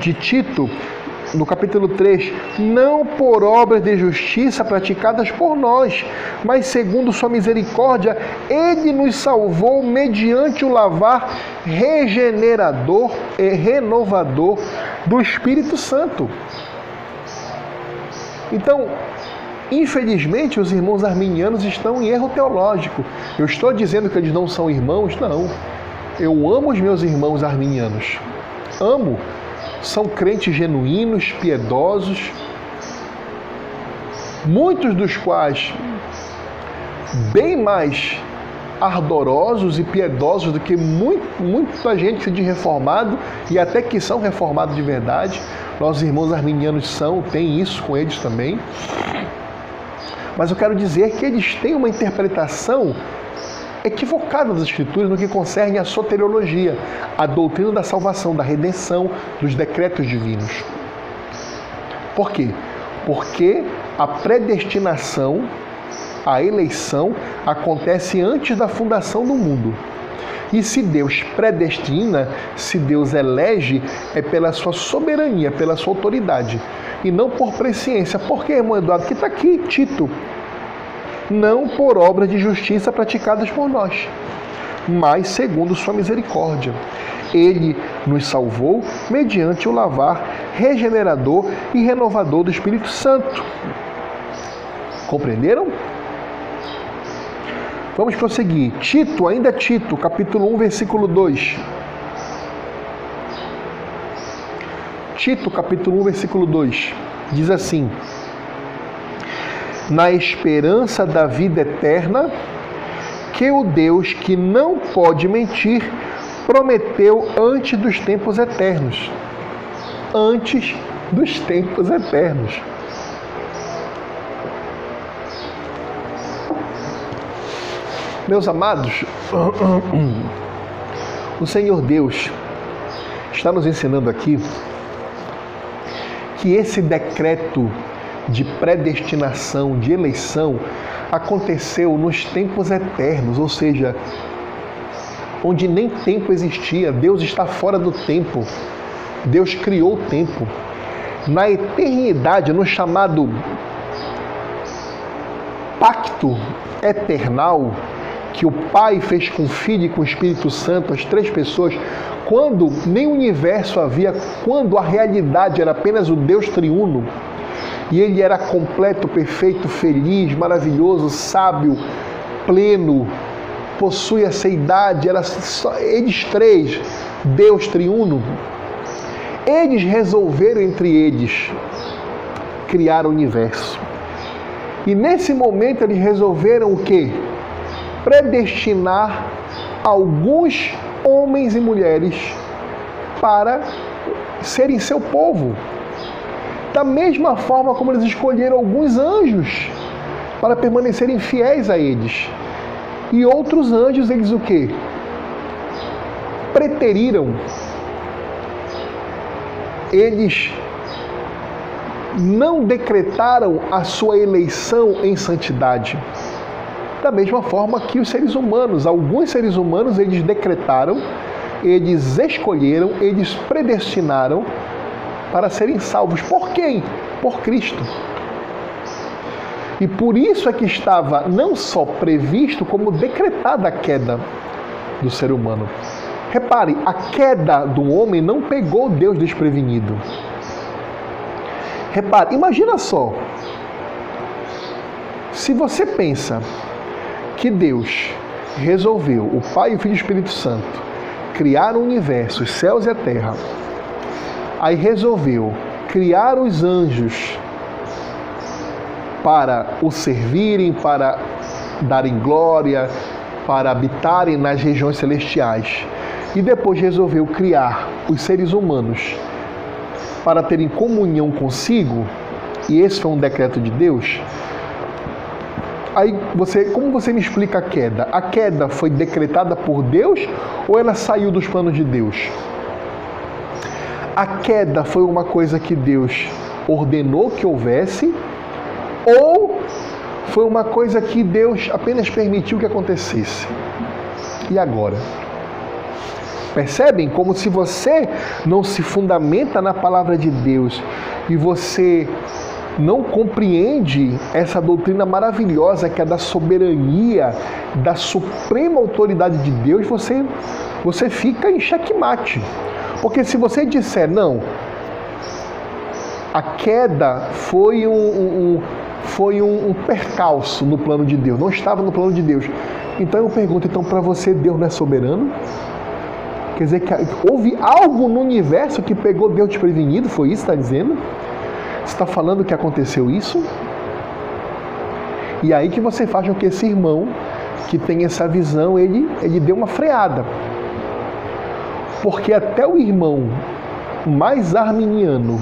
de Tito, no capítulo 3, não por obras de justiça praticadas por nós, mas segundo sua misericórdia, ele nos salvou mediante o lavar regenerador e renovador do Espírito Santo. Então, infelizmente, os irmãos arminianos estão em erro teológico. Eu estou dizendo que eles não são irmãos? Não. Eu amo os meus irmãos arminianos. Amo são crentes genuínos, piedosos, muitos dos quais bem mais ardorosos e piedosos do que muito, muita gente de reformado e até que são reformados de verdade. Nossos irmãos arminianos são, tem isso com eles também. Mas eu quero dizer que eles têm uma interpretação equivocada das Escrituras no que concerne à soteriologia, a doutrina da salvação, da redenção, dos decretos divinos. Por quê? Porque a predestinação, a eleição, acontece antes da fundação do mundo. E se Deus predestina, se Deus elege, é pela sua soberania, pela sua autoridade, e não por presciência. Por quê, irmão Eduardo? Que está aqui, Tito não por obras de justiça praticadas por nós, mas segundo sua misericórdia. Ele nos salvou mediante o lavar regenerador e renovador do Espírito Santo. Compreenderam? Vamos prosseguir. Tito, ainda Tito, capítulo 1, versículo 2. Tito, capítulo 1, versículo 2. Diz assim: na esperança da vida eterna, que o Deus que não pode mentir prometeu antes dos tempos eternos. Antes dos tempos eternos. Meus amados, o Senhor Deus está nos ensinando aqui que esse decreto de predestinação, de eleição, aconteceu nos tempos eternos, ou seja, onde nem tempo existia, Deus está fora do tempo. Deus criou o tempo. Na eternidade, no chamado pacto eternal que o Pai fez com o Filho e com o Espírito Santo, as três pessoas, quando nem o universo havia, quando a realidade era apenas o Deus triuno, e ele era completo, perfeito, feliz, maravilhoso, sábio, pleno, possui essa idade, era só, eles três, Deus triuno, eles resolveram entre eles criar o universo. E nesse momento eles resolveram o quê? Predestinar alguns homens e mulheres para serem seu povo. Da mesma forma como eles escolheram alguns anjos para permanecerem fiéis a eles. E outros anjos, eles o quê? Preteriram. Eles não decretaram a sua eleição em santidade. Da mesma forma que os seres humanos, alguns seres humanos, eles decretaram, eles escolheram, eles predestinaram para serem salvos. Por quem? Por Cristo. E por isso é que estava não só previsto, como decretada a queda do ser humano. Repare, a queda do homem não pegou Deus desprevenido. Repare, imagina só. Se você pensa que Deus resolveu, o Pai, o Filho e o Espírito Santo, criar o universo, os céus e a terra, Aí resolveu criar os anjos para o servirem, para darem glória, para habitarem nas regiões celestiais. E depois resolveu criar os seres humanos para terem comunhão consigo, e esse foi um decreto de Deus. Aí você, como você me explica a queda? A queda foi decretada por Deus ou ela saiu dos planos de Deus? a queda foi uma coisa que Deus ordenou que houvesse, ou foi uma coisa que Deus apenas permitiu que acontecesse. E agora? Percebem? Como se você não se fundamenta na palavra de Deus e você não compreende essa doutrina maravilhosa que é da soberania, da suprema autoridade de Deus, você, você fica em xeque-mate. Porque se você disser, não, a queda foi um, um, foi um, um percalço no plano de Deus, não estava no plano de Deus. Então eu pergunto, então para você Deus não é soberano? Quer dizer que houve algo no universo que pegou Deus desprevenido? Foi isso que está dizendo? Está falando que aconteceu isso? E aí que você faz com que esse irmão que tem essa visão, ele, ele dê uma freada. Porque até o irmão mais arminiano,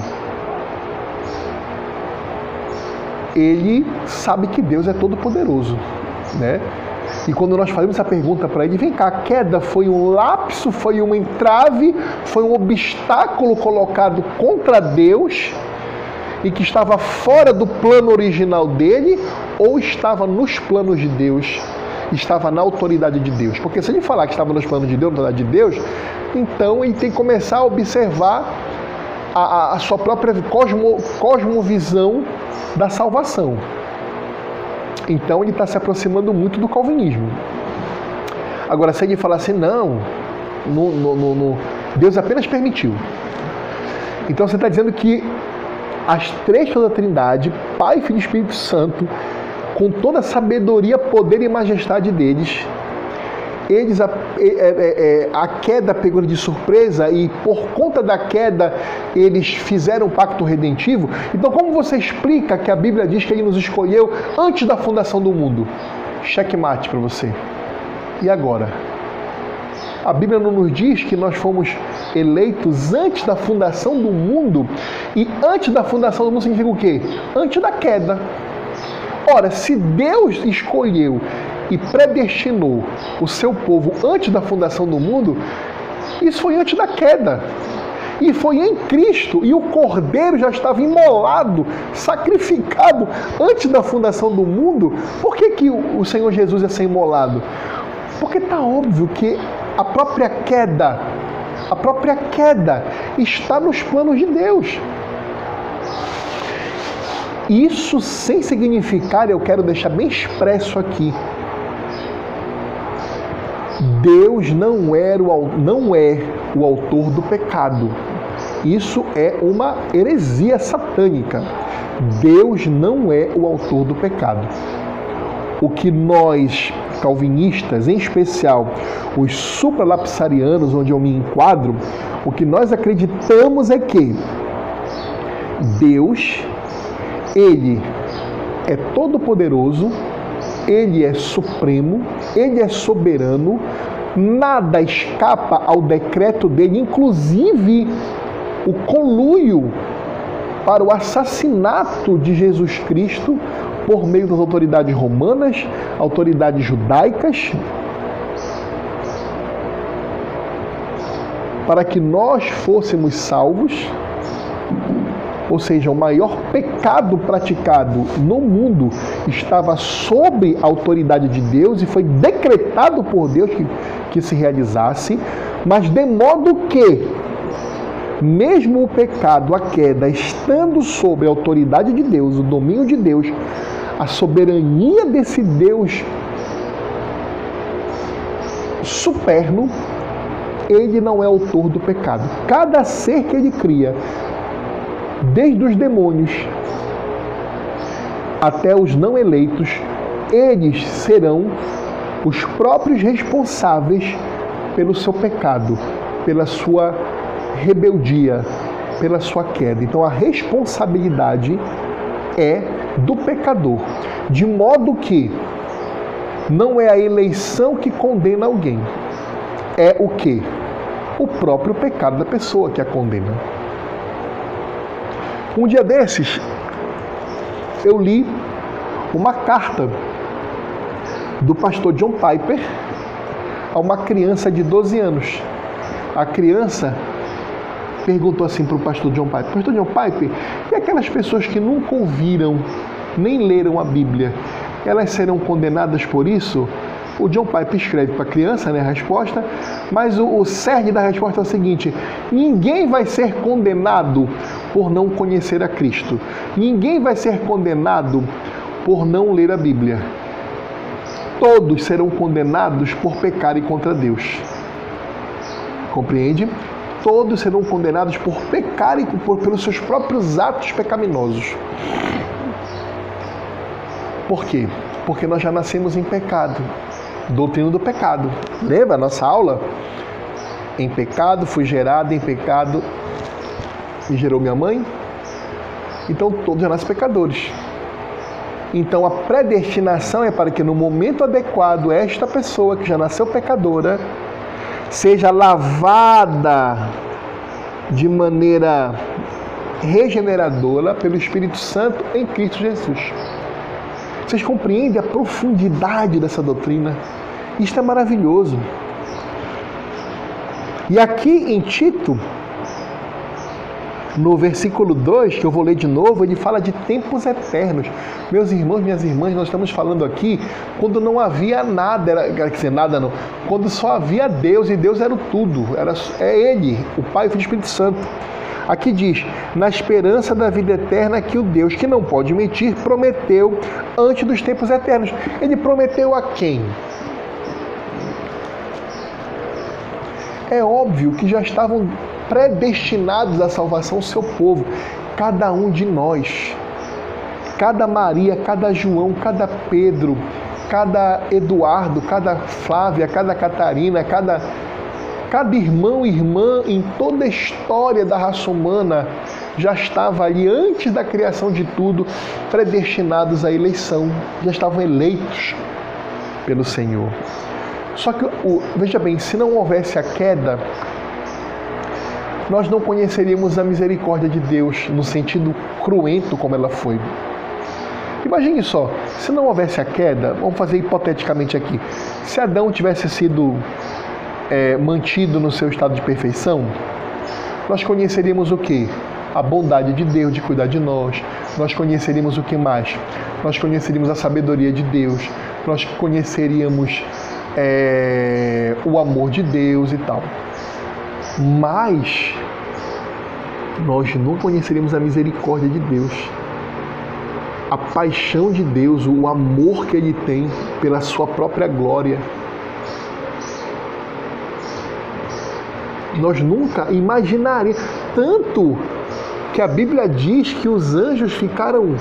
ele sabe que Deus é todo poderoso, né? E quando nós fazemos essa pergunta para ele, vem cá, a queda foi um lapso, foi um entrave, foi um obstáculo colocado contra Deus e que estava fora do plano original dele ou estava nos planos de Deus? estava na autoridade de Deus. Porque se ele falar que estava nos planos de Deus, na autoridade de Deus, então ele tem que começar a observar a, a, a sua própria cosmo, cosmovisão da salvação. Então ele está se aproximando muito do calvinismo. Agora, se ele falar assim, não, no, no, no, Deus apenas permitiu. Então você está dizendo que as três da Trindade, Pai, Filho e Espírito Santo, com toda a sabedoria, poder e majestade deles, eles a, é, é, é, a queda pegou de surpresa e por conta da queda eles fizeram um pacto redentivo. Então, como você explica que a Bíblia diz que ele nos escolheu antes da fundação do mundo? Checkmate para você. E agora? A Bíblia não nos diz que nós fomos eleitos antes da fundação do mundo. E antes da fundação do mundo significa o quê? Antes da queda. Ora, se Deus escolheu e predestinou o seu povo antes da fundação do mundo, isso foi antes da queda. E foi em Cristo, e o Cordeiro já estava imolado, sacrificado antes da fundação do mundo. Por que, que o Senhor Jesus ia ser imolado? Porque está óbvio que a própria queda, a própria queda está nos planos de Deus. Isso sem significar, eu quero deixar bem expresso aqui. Deus não, era o, não é o autor do pecado. Isso é uma heresia satânica. Deus não é o autor do pecado. O que nós calvinistas, em especial os supralapsarianos, onde eu me enquadro, o que nós acreditamos é que Deus, ele é todo poderoso, ele é supremo, ele é soberano, nada escapa ao decreto dele, inclusive o conluio para o assassinato de Jesus Cristo por meio das autoridades romanas, autoridades judaicas, para que nós fôssemos salvos, ou seja, o maior pecado praticado no mundo estava sob a autoridade de Deus e foi decretado por Deus que, que se realizasse, mas de modo que, mesmo o pecado, a queda, estando sob a autoridade de Deus, o domínio de Deus, a soberania desse Deus superno, ele não é autor do pecado. Cada ser que ele cria, desde os demônios até os não eleitos, eles serão os próprios responsáveis pelo seu pecado, pela sua rebeldia, pela sua queda. Então a responsabilidade é do pecador, de modo que não é a eleição que condena alguém, é o que? O próprio pecado da pessoa que a condena. Um dia desses, eu li uma carta do pastor John Piper a uma criança de 12 anos. A criança perguntou assim para o pastor John Piper: Pastor John Piper, e aquelas pessoas que nunca ouviram nem leram a Bíblia, elas serão condenadas por isso? O John Piper escreve para a criança né, a resposta, mas o, o cerne da resposta é o seguinte: ninguém vai ser condenado por não conhecer a Cristo. Ninguém vai ser condenado por não ler a Bíblia. Todos serão condenados por pecarem contra Deus. Compreende? Todos serão condenados por pecarem por, pelos seus próprios atos pecaminosos. Por quê? Porque nós já nascemos em pecado. Doutrina do pecado. Lembra a nossa aula? Em pecado, fui gerado em pecado, me gerou minha mãe. Então todos já nascem pecadores. Então a predestinação é para que no momento adequado esta pessoa que já nasceu pecadora seja lavada de maneira regeneradora pelo Espírito Santo em Cristo Jesus. Vocês compreendem a profundidade dessa doutrina? Isto é maravilhoso. E aqui em Tito, no versículo 2, que eu vou ler de novo, ele fala de tempos eternos. Meus irmãos, minhas irmãs, nós estamos falando aqui quando não havia nada, era, quer dizer, nada não, quando só havia Deus e Deus era o tudo, era, é Ele, o Pai e o Espírito Santo. Aqui diz: na esperança da vida eterna que o Deus, que não pode mentir, prometeu antes dos tempos eternos. Ele prometeu a quem? É óbvio que já estavam predestinados à salvação o seu povo, cada um de nós. Cada Maria, cada João, cada Pedro, cada Eduardo, cada Flávia, cada Catarina, cada Cada irmão e irmã em toda a história da raça humana já estava ali antes da criação de tudo predestinados à eleição, já estavam eleitos pelo Senhor. Só que, veja bem, se não houvesse a queda, nós não conheceríamos a misericórdia de Deus no sentido cruento como ela foi. Imagine só, se não houvesse a queda, vamos fazer hipoteticamente aqui, se Adão tivesse sido é, mantido no seu estado de perfeição, nós conheceríamos o que? A bondade de Deus de cuidar de nós. Nós conheceríamos o que mais? Nós conheceríamos a sabedoria de Deus. Nós conheceríamos é, o amor de Deus e tal. Mas nós não conheceríamos a misericórdia de Deus, a paixão de Deus, o amor que Ele tem pela Sua própria glória. Nós nunca imaginaríamos. Tanto que a Bíblia diz que os anjos ficaram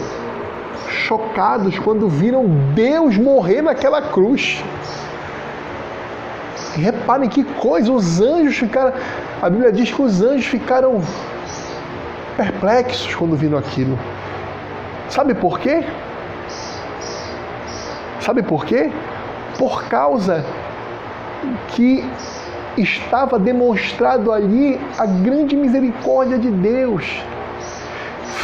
chocados quando viram Deus morrer naquela cruz. Reparem que coisa, os anjos ficaram. A Bíblia diz que os anjos ficaram perplexos quando viram aquilo. Sabe por quê? Sabe por quê? Por causa que estava demonstrado ali a grande misericórdia de Deus.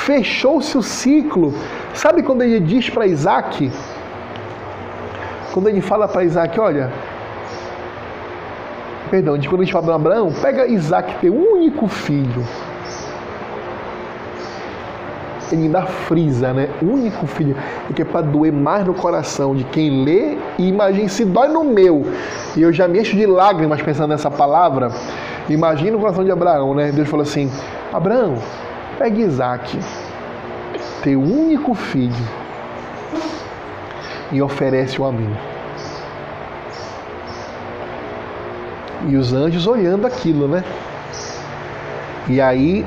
Fechou-se o ciclo. Sabe quando ele diz para Isaac? Quando ele fala para Isaac, olha, perdão, quando a gente fala para Abraão, pega Isaac, teu único filho, ele ainda frisa, né? Único filho, é que é para doer mais no coração de quem lê e imagina se dói no meu. E eu já me encho de lágrimas pensando nessa palavra. Imagina o coração de Abraão, né? Deus falou assim: Abraão, pegue Isaac, teu único filho, e oferece-o a mim. E os anjos olhando aquilo, né? E aí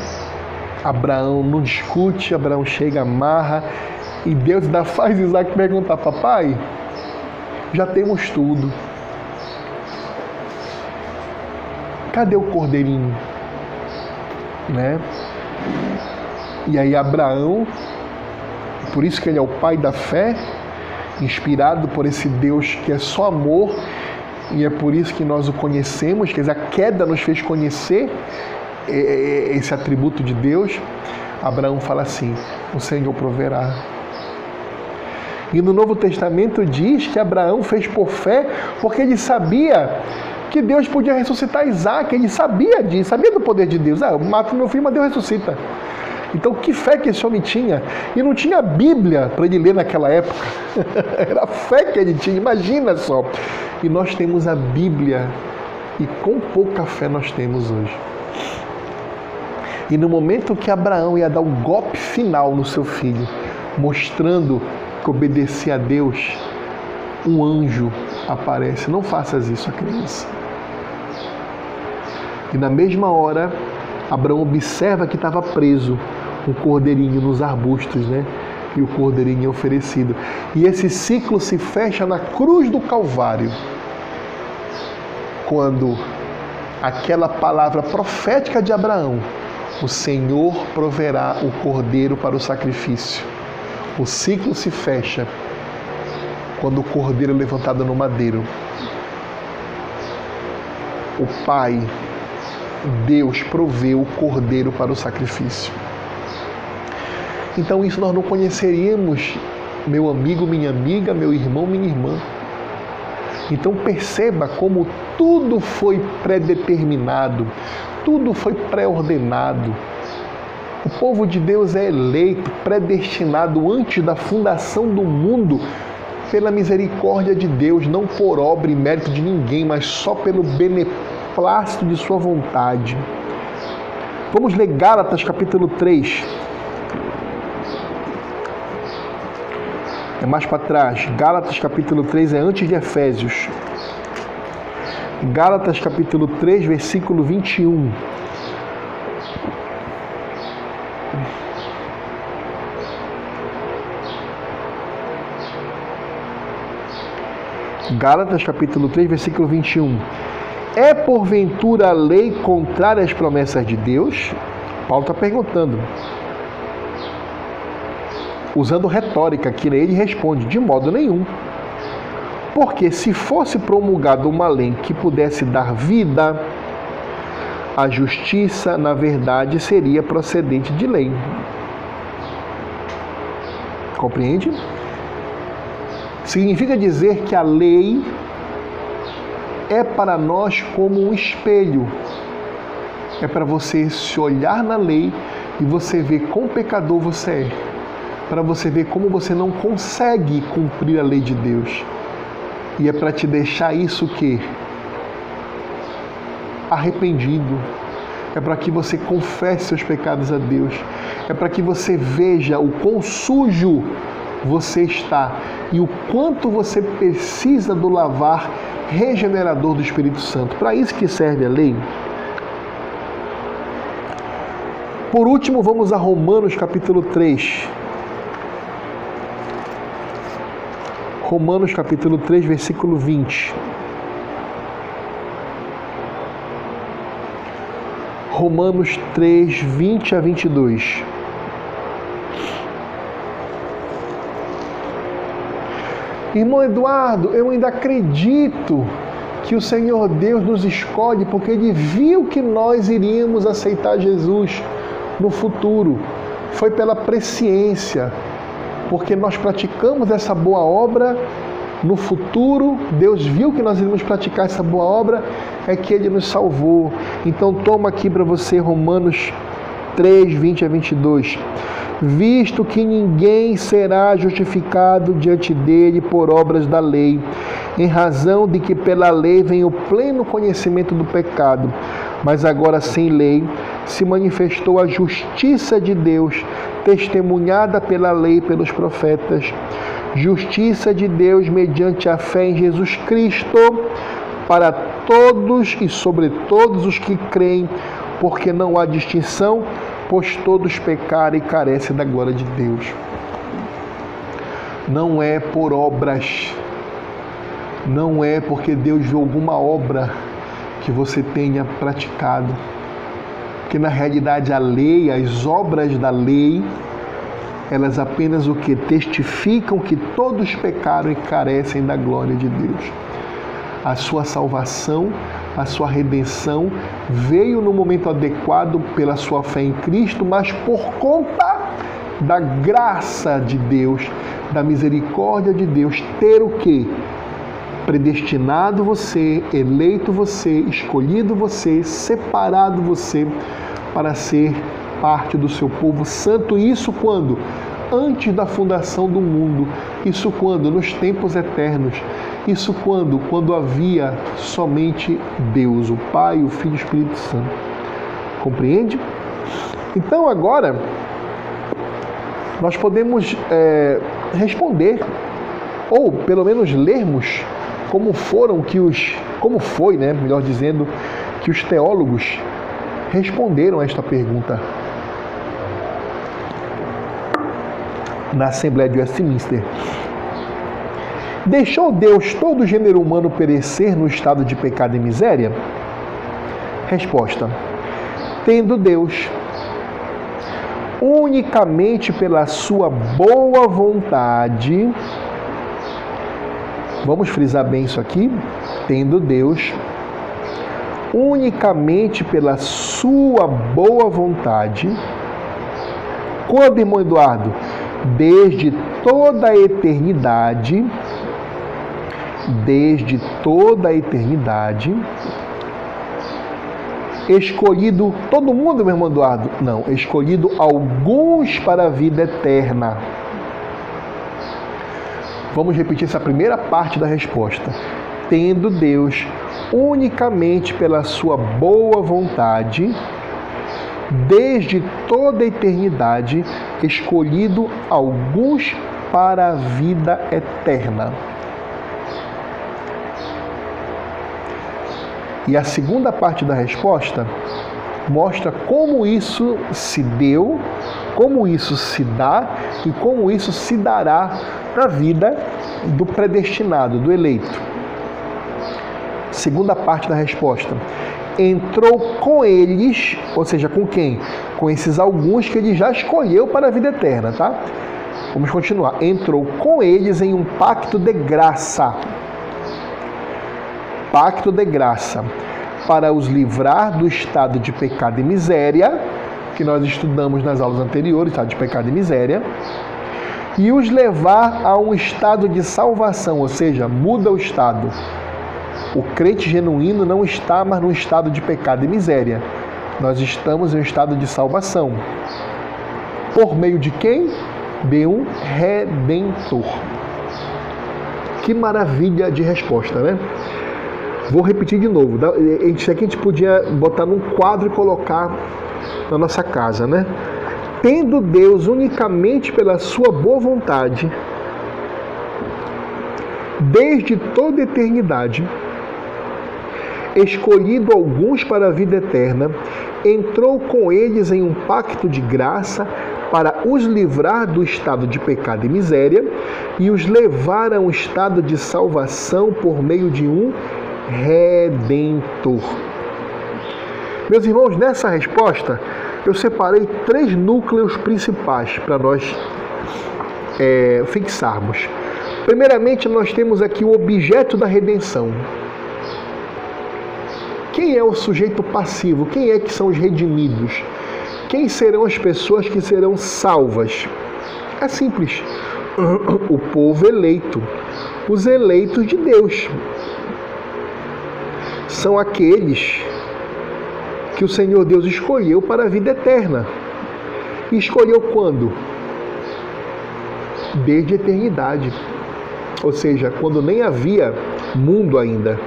Abraão não discute, Abraão chega, amarra, e Deus ainda faz Isaac perguntar: Papai, já temos tudo. Cadê o cordeirinho? Né? E aí Abraão, por isso que ele é o pai da fé, inspirado por esse Deus que é só amor, e é por isso que nós o conhecemos, quer dizer, a queda nos fez conhecer é, é, é, esse atributo de Deus, Abraão fala assim: o Senhor proverá. E no Novo Testamento diz que Abraão fez por fé, porque ele sabia que Deus podia ressuscitar Isaac, ele sabia disso, sabia do poder de Deus. Ah, eu mato meu filho, mas Deus ressuscita. Então, que fé que esse homem tinha? E não tinha Bíblia para ele ler naquela época. Era a fé que ele tinha, imagina só. E nós temos a Bíblia, e com pouca fé nós temos hoje. E no momento que Abraão ia dar o golpe final no seu filho, mostrando que obedecia a Deus, um anjo aparece. Não faças isso criança. E na mesma hora, Abraão observa que estava preso um cordeirinho nos arbustos, né? E o cordeirinho é oferecido. E esse ciclo se fecha na cruz do Calvário, quando aquela palavra profética de Abraão, o Senhor proverá o cordeiro para o sacrifício. O ciclo se fecha quando o cordeiro é levantado no madeiro. O Pai, Deus, proveu o cordeiro para o sacrifício. Então isso nós não conheceríamos, meu amigo, minha amiga, meu irmão, minha irmã. Então perceba como tudo foi predeterminado, tudo foi pré-ordenado. O povo de Deus é eleito, predestinado antes da fundação do mundo pela misericórdia de Deus, não por obra e mérito de ninguém, mas só pelo beneplácito de sua vontade. Vamos ler Gálatas capítulo 3, É mais para trás. Gálatas capítulo 3 é antes de Efésios. Gálatas capítulo 3, versículo 21. Gálatas capítulo 3, versículo 21. É porventura a lei contrária às promessas de Deus? Paulo está perguntando usando retórica, que ele responde: de modo nenhum. Porque se fosse promulgada uma lei que pudesse dar vida, a justiça, na verdade, seria procedente de lei. Compreende? Significa dizer que a lei é para nós como um espelho. É para você se olhar na lei e você ver quão pecador você é para você ver como você não consegue cumprir a lei de Deus. E é para te deixar isso que arrependido. É para que você confesse seus pecados a Deus. É para que você veja o quão sujo você está e o quanto você precisa do lavar regenerador do Espírito Santo. Para isso que serve a lei. Por último, vamos a Romanos capítulo 3. Romanos capítulo 3, versículo 20. Romanos 3, 20 a 22. Irmão Eduardo, eu ainda acredito que o Senhor Deus nos escolhe porque Ele viu que nós iríamos aceitar Jesus no futuro. Foi pela presciência, porque nós praticamos essa boa obra no futuro, Deus viu que nós iríamos praticar essa boa obra, é que Ele nos salvou. Então toma aqui para você Romanos 3, 20 a 22. Visto que ninguém será justificado diante dele por obras da lei, em razão de que pela lei vem o pleno conhecimento do pecado, mas agora sem lei se manifestou a justiça de Deus, testemunhada pela lei e pelos profetas. Justiça de Deus mediante a fé em Jesus Cristo para todos e sobre todos os que creem, porque não há distinção, pois todos pecaram e carecem da glória de Deus. Não é por obras, não é porque Deus viu alguma obra que você tenha praticado que na realidade a lei, as obras da lei, elas apenas o que testificam que todos pecaram e carecem da glória de Deus. A sua salvação, a sua redenção veio no momento adequado pela sua fé em Cristo, mas por conta da graça de Deus, da misericórdia de Deus, ter o que? Predestinado você, eleito você, escolhido você, separado você para ser parte do seu povo santo. Isso quando? Antes da fundação do mundo. Isso quando? Nos tempos eternos. Isso quando? Quando havia somente Deus, o Pai, o Filho e o Espírito Santo. Compreende? Então agora nós podemos é, responder, ou pelo menos lermos como foram que os, como foi, né, melhor dizendo, que os teólogos responderam a esta pergunta na Assembleia de Westminster. Deixou Deus todo o gênero humano perecer no estado de pecado e miséria? Resposta: Tendo Deus, unicamente pela sua boa vontade, vamos frisar bem isso aqui, tendo Deus, unicamente pela sua boa vontade, quando, irmão Eduardo? Desde toda a eternidade, desde toda a eternidade, escolhido todo mundo, meu irmão Eduardo? Não, escolhido alguns para a vida eterna. Vamos repetir essa primeira parte da resposta. Tendo Deus, unicamente pela sua boa vontade, desde toda a eternidade, escolhido alguns para a vida eterna. E a segunda parte da resposta mostra como isso se deu, como isso se dá e como isso se dará na vida do predestinado, do eleito. Segunda parte da resposta. Entrou com eles, ou seja, com quem? Com esses alguns que ele já escolheu para a vida eterna, tá? Vamos continuar. Entrou com eles em um pacto de graça pacto de graça para os livrar do estado de pecado e miséria, que nós estudamos nas aulas anteriores, estado de pecado e miséria, e os levar a um estado de salvação, ou seja, muda o estado. O crente genuíno não está mais no estado de pecado e miséria. Nós estamos em um estado de salvação. Por meio de quem? De um redentor. Que maravilha de resposta, né? Vou repetir de novo. Isso aqui a gente podia botar num quadro e colocar na nossa casa, né? Tendo Deus unicamente pela sua boa vontade, desde toda eternidade, escolhido alguns para a vida eterna, entrou com eles em um pacto de graça para os livrar do estado de pecado e miséria e os levar a um estado de salvação por meio de um redentor. Meus irmãos, nessa resposta eu separei três núcleos principais para nós é, fixarmos. Primeiramente, nós temos aqui o objeto da redenção. Quem é o sujeito passivo? Quem é que são os redimidos? Quem serão as pessoas que serão salvas? É simples. O povo eleito, os eleitos de Deus são aqueles que o Senhor Deus escolheu para a vida eterna. E escolheu quando? Desde a eternidade. Ou seja, quando nem havia mundo ainda.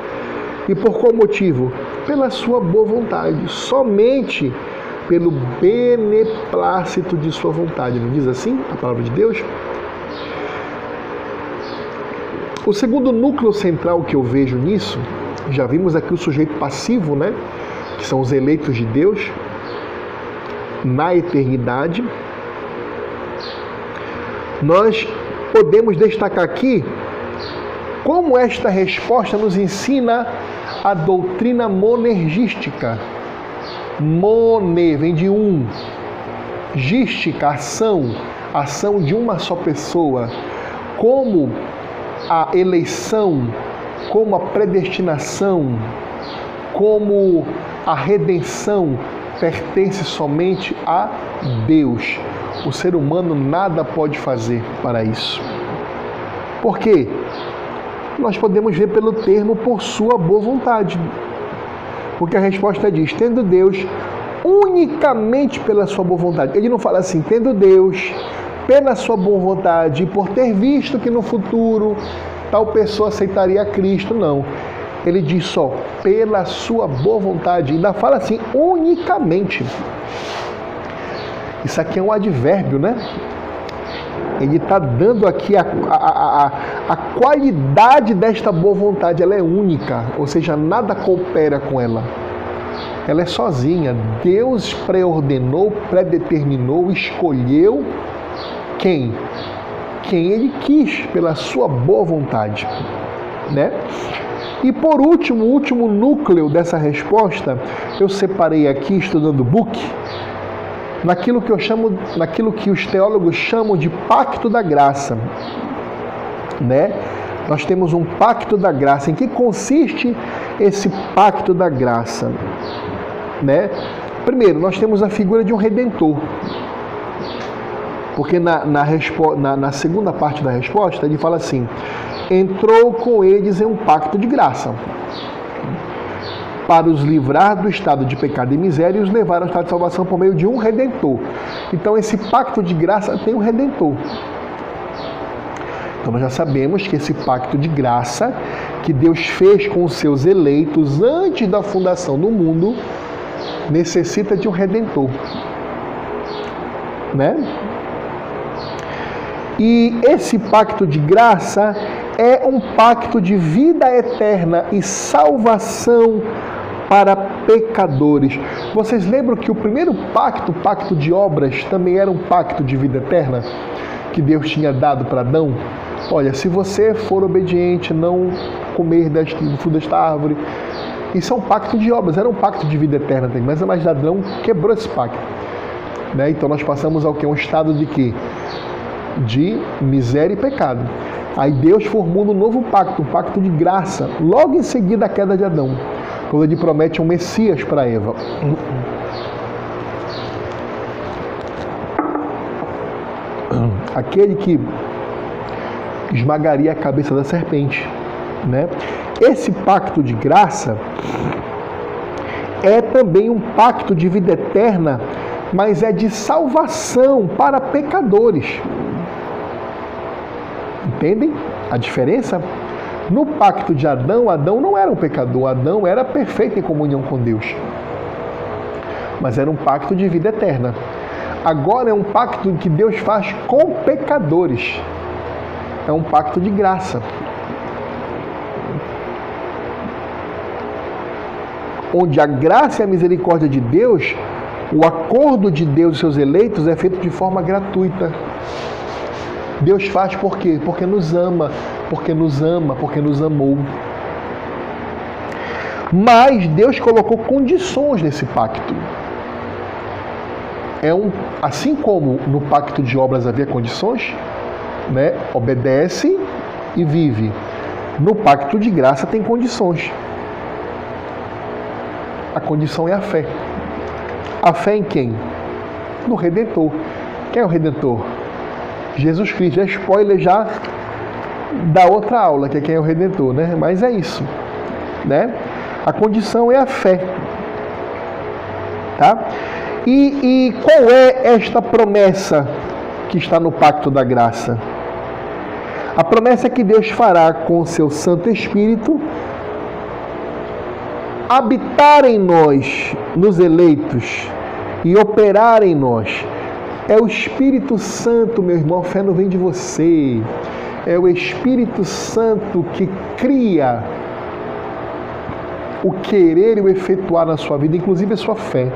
E por qual motivo? Pela sua boa vontade. Somente pelo beneplácito de sua vontade. Não diz assim a palavra de Deus? O segundo núcleo central que eu vejo nisso já vimos aqui o sujeito passivo, né? Que são os eleitos de Deus na eternidade. Nós podemos destacar aqui como esta resposta nos ensina a doutrina monergística. Mone vem de um, gística, ação, ação de uma só pessoa. Como a eleição como a predestinação, como a redenção pertence somente a Deus. O ser humano nada pode fazer para isso. Por quê? Nós podemos ver pelo termo por sua boa vontade. Porque a resposta diz: tendo Deus unicamente pela sua boa vontade. Ele não fala assim, tendo Deus, pela sua boa vontade, por ter visto que no futuro tal pessoa aceitaria Cristo, não. Ele diz só, pela sua boa vontade. Ainda fala assim, unicamente. Isso aqui é um advérbio, né? Ele está dando aqui a, a, a, a, qualidade desta boa vontade, ela é única, ou seja, nada coopera com ela. Ela é sozinha. Deus preordenou, predeterminou, escolheu quem? Quem ele quis, pela sua boa vontade. Né? E por último, o último núcleo dessa resposta, eu separei aqui, estudando o book, naquilo que eu chamo, naquilo que os teólogos chamam de pacto da graça, né? Nós temos um pacto da graça. Em que consiste esse pacto da graça, né? Primeiro, nós temos a figura de um redentor. Porque na, na, na, na segunda parte da resposta, ele fala assim: entrou com eles em um pacto de graça para os livrar do estado de pecado e miséria e os levar ao estado de salvação por meio de um redentor. Então, esse pacto de graça tem um redentor. Então, nós já sabemos que esse pacto de graça que Deus fez com os seus eleitos antes da fundação do mundo necessita de um redentor. Né? E esse pacto de graça é um pacto de vida eterna e salvação para pecadores. Vocês lembram que o primeiro pacto, o pacto de obras, também era um pacto de vida eterna que Deus tinha dado para Adão? Olha, se você for obediente, não comer do fruto desta árvore, isso é um pacto de obras, era um pacto de vida eterna também, mas, mas Adão quebrou esse pacto. Né? Então nós passamos ao que? Um estado de quê? De miséria e pecado. Aí Deus formou um novo pacto, um pacto de graça, logo em seguida a queda de Adão quando ele promete um Messias para Eva. Aquele que esmagaria a cabeça da serpente. Né? Esse pacto de graça é também um pacto de vida eterna, mas é de salvação para pecadores. Entendem a diferença? No pacto de Adão, Adão não era um pecador, Adão era perfeito em comunhão com Deus. Mas era um pacto de vida eterna. Agora é um pacto que Deus faz com pecadores. É um pacto de graça. Onde a graça e a misericórdia de Deus, o acordo de Deus e seus eleitos é feito de forma gratuita. Deus faz por quê? Porque nos ama, porque nos ama, porque nos amou. Mas Deus colocou condições nesse pacto. É um, assim como no pacto de obras havia condições, né? Obedece e vive. No pacto de graça tem condições. A condição é a fé. A fé em quem? No Redentor. Quem é o Redentor? Jesus Cristo. É spoiler já da outra aula, que é quem é o Redentor, né? Mas é isso, né? A condição é a fé, tá? E, e qual é esta promessa que está no pacto da graça? A promessa que Deus fará com o seu Santo Espírito habitar em nós, nos eleitos, e operar em nós. É o Espírito Santo, meu irmão, a fé não vem de você é o Espírito Santo que cria o querer e o efetuar na sua vida, inclusive a sua fé,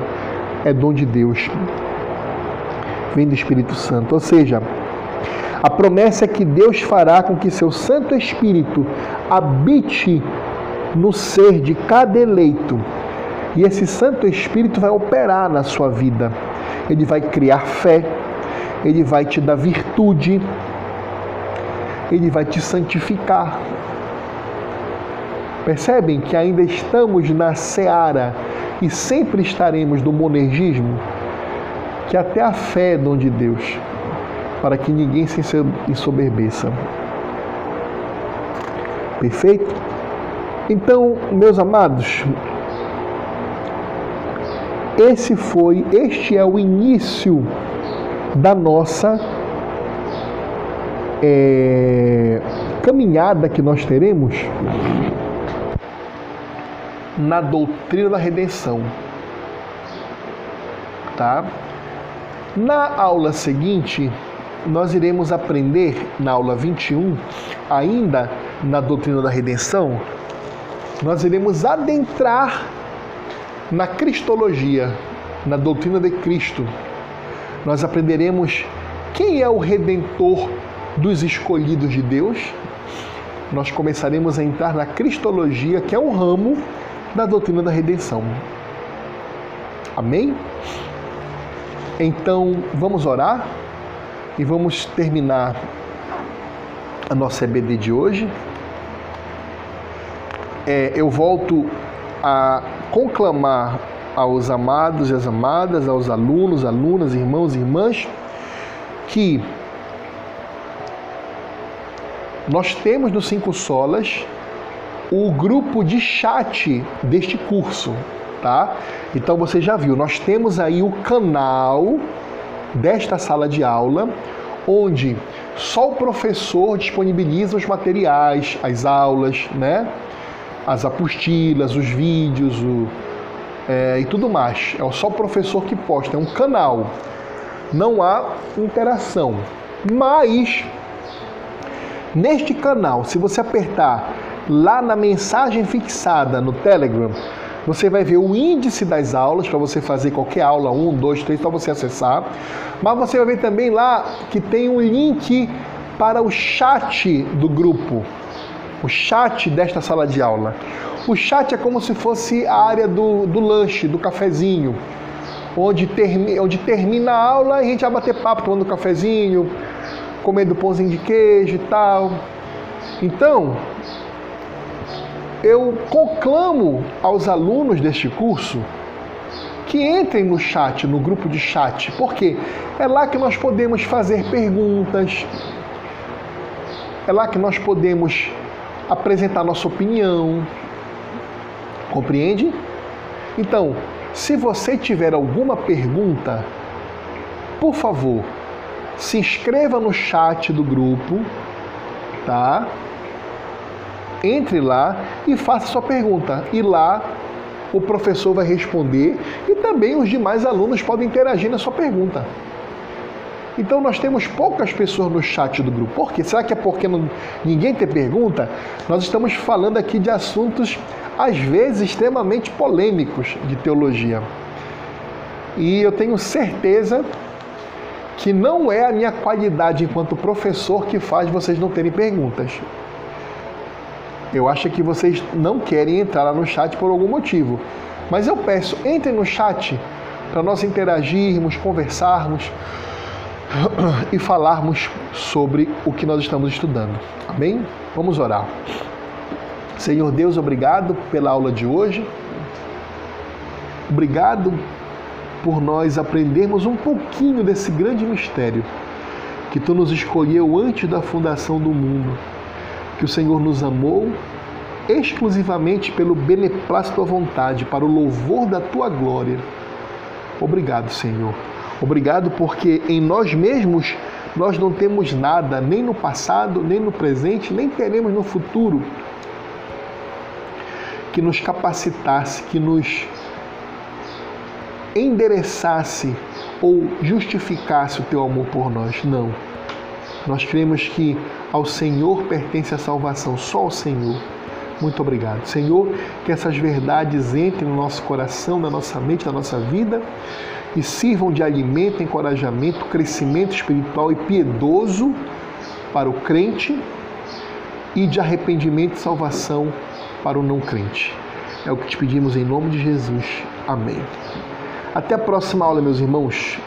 é dom de Deus. Vem do Espírito Santo. Ou seja, a promessa é que Deus fará com que seu Santo Espírito habite no ser de cada eleito. E esse Santo Espírito vai operar na sua vida. Ele vai criar fé, ele vai te dar virtude, ele vai te santificar. Percebem que ainda estamos na seara e sempre estaremos no monergismo? Que até a fé é dom de Deus, para que ninguém se ensoberbeça. Perfeito? Então, meus amados, esse foi, este é o início da nossa é, caminhada que nós teremos na doutrina da redenção. Tá? Na aula seguinte, nós iremos aprender, na aula 21, ainda na doutrina da redenção, nós iremos adentrar na cristologia, na doutrina de Cristo. Nós aprenderemos quem é o redentor dos escolhidos de Deus. Nós começaremos a entrar na cristologia, que é um ramo da doutrina da redenção. Amém? Então, vamos orar e vamos terminar a nossa EBD de hoje. É, eu volto a conclamar aos amados e às amadas, aos alunos, alunas, irmãos e irmãs, que nós temos no Cinco Solas o grupo de chat deste curso, tá? Então você já viu, nós temos aí o canal desta sala de aula, onde só o professor disponibiliza os materiais, as aulas, né? As apostilas, os vídeos o, é, e tudo mais. É só o professor que posta, é um canal. Não há interação. Mas neste canal, se você apertar lá na mensagem fixada no Telegram, você vai ver o índice das aulas para você fazer qualquer aula, um, dois, três, para você acessar. Mas você vai ver também lá que tem um link para o chat do grupo, o chat desta sala de aula. O chat é como se fosse a área do, do lanche, do cafezinho, onde, termi, onde termina a aula e a gente vai bater papo tomando cafezinho, comendo pãozinho de queijo e tal. Então, eu conclamo aos alunos deste curso que entrem no chat, no grupo de chat, porque é lá que nós podemos fazer perguntas, é lá que nós podemos apresentar nossa opinião. Compreende? Então, se você tiver alguma pergunta, por favor, se inscreva no chat do grupo, tá? entre lá e faça sua pergunta. E lá o professor vai responder e também os demais alunos podem interagir na sua pergunta. Então nós temos poucas pessoas no chat do grupo. Por quê? Será que é porque não, ninguém tem pergunta? Nós estamos falando aqui de assuntos às vezes extremamente polêmicos de teologia. E eu tenho certeza que não é a minha qualidade enquanto professor que faz vocês não terem perguntas. Eu acho que vocês não querem entrar lá no chat por algum motivo. Mas eu peço, entrem no chat para nós interagirmos, conversarmos e falarmos sobre o que nós estamos estudando. Amém? Vamos orar. Senhor Deus, obrigado pela aula de hoje. Obrigado por nós aprendermos um pouquinho desse grande mistério que tu nos escolheu antes da fundação do mundo que o Senhor nos amou exclusivamente pelo beneplácito à vontade, para o louvor da tua glória. Obrigado, Senhor. Obrigado porque em nós mesmos nós não temos nada, nem no passado, nem no presente, nem teremos no futuro, que nos capacitasse, que nos endereçasse ou justificasse o teu amor por nós. Não. Nós cremos que ao Senhor pertence a salvação, só ao Senhor. Muito obrigado. Senhor, que essas verdades entrem no nosso coração, na nossa mente, na nossa vida e sirvam de alimento, encorajamento, crescimento espiritual e piedoso para o crente e de arrependimento e salvação para o não crente. É o que te pedimos em nome de Jesus. Amém. Até a próxima aula, meus irmãos.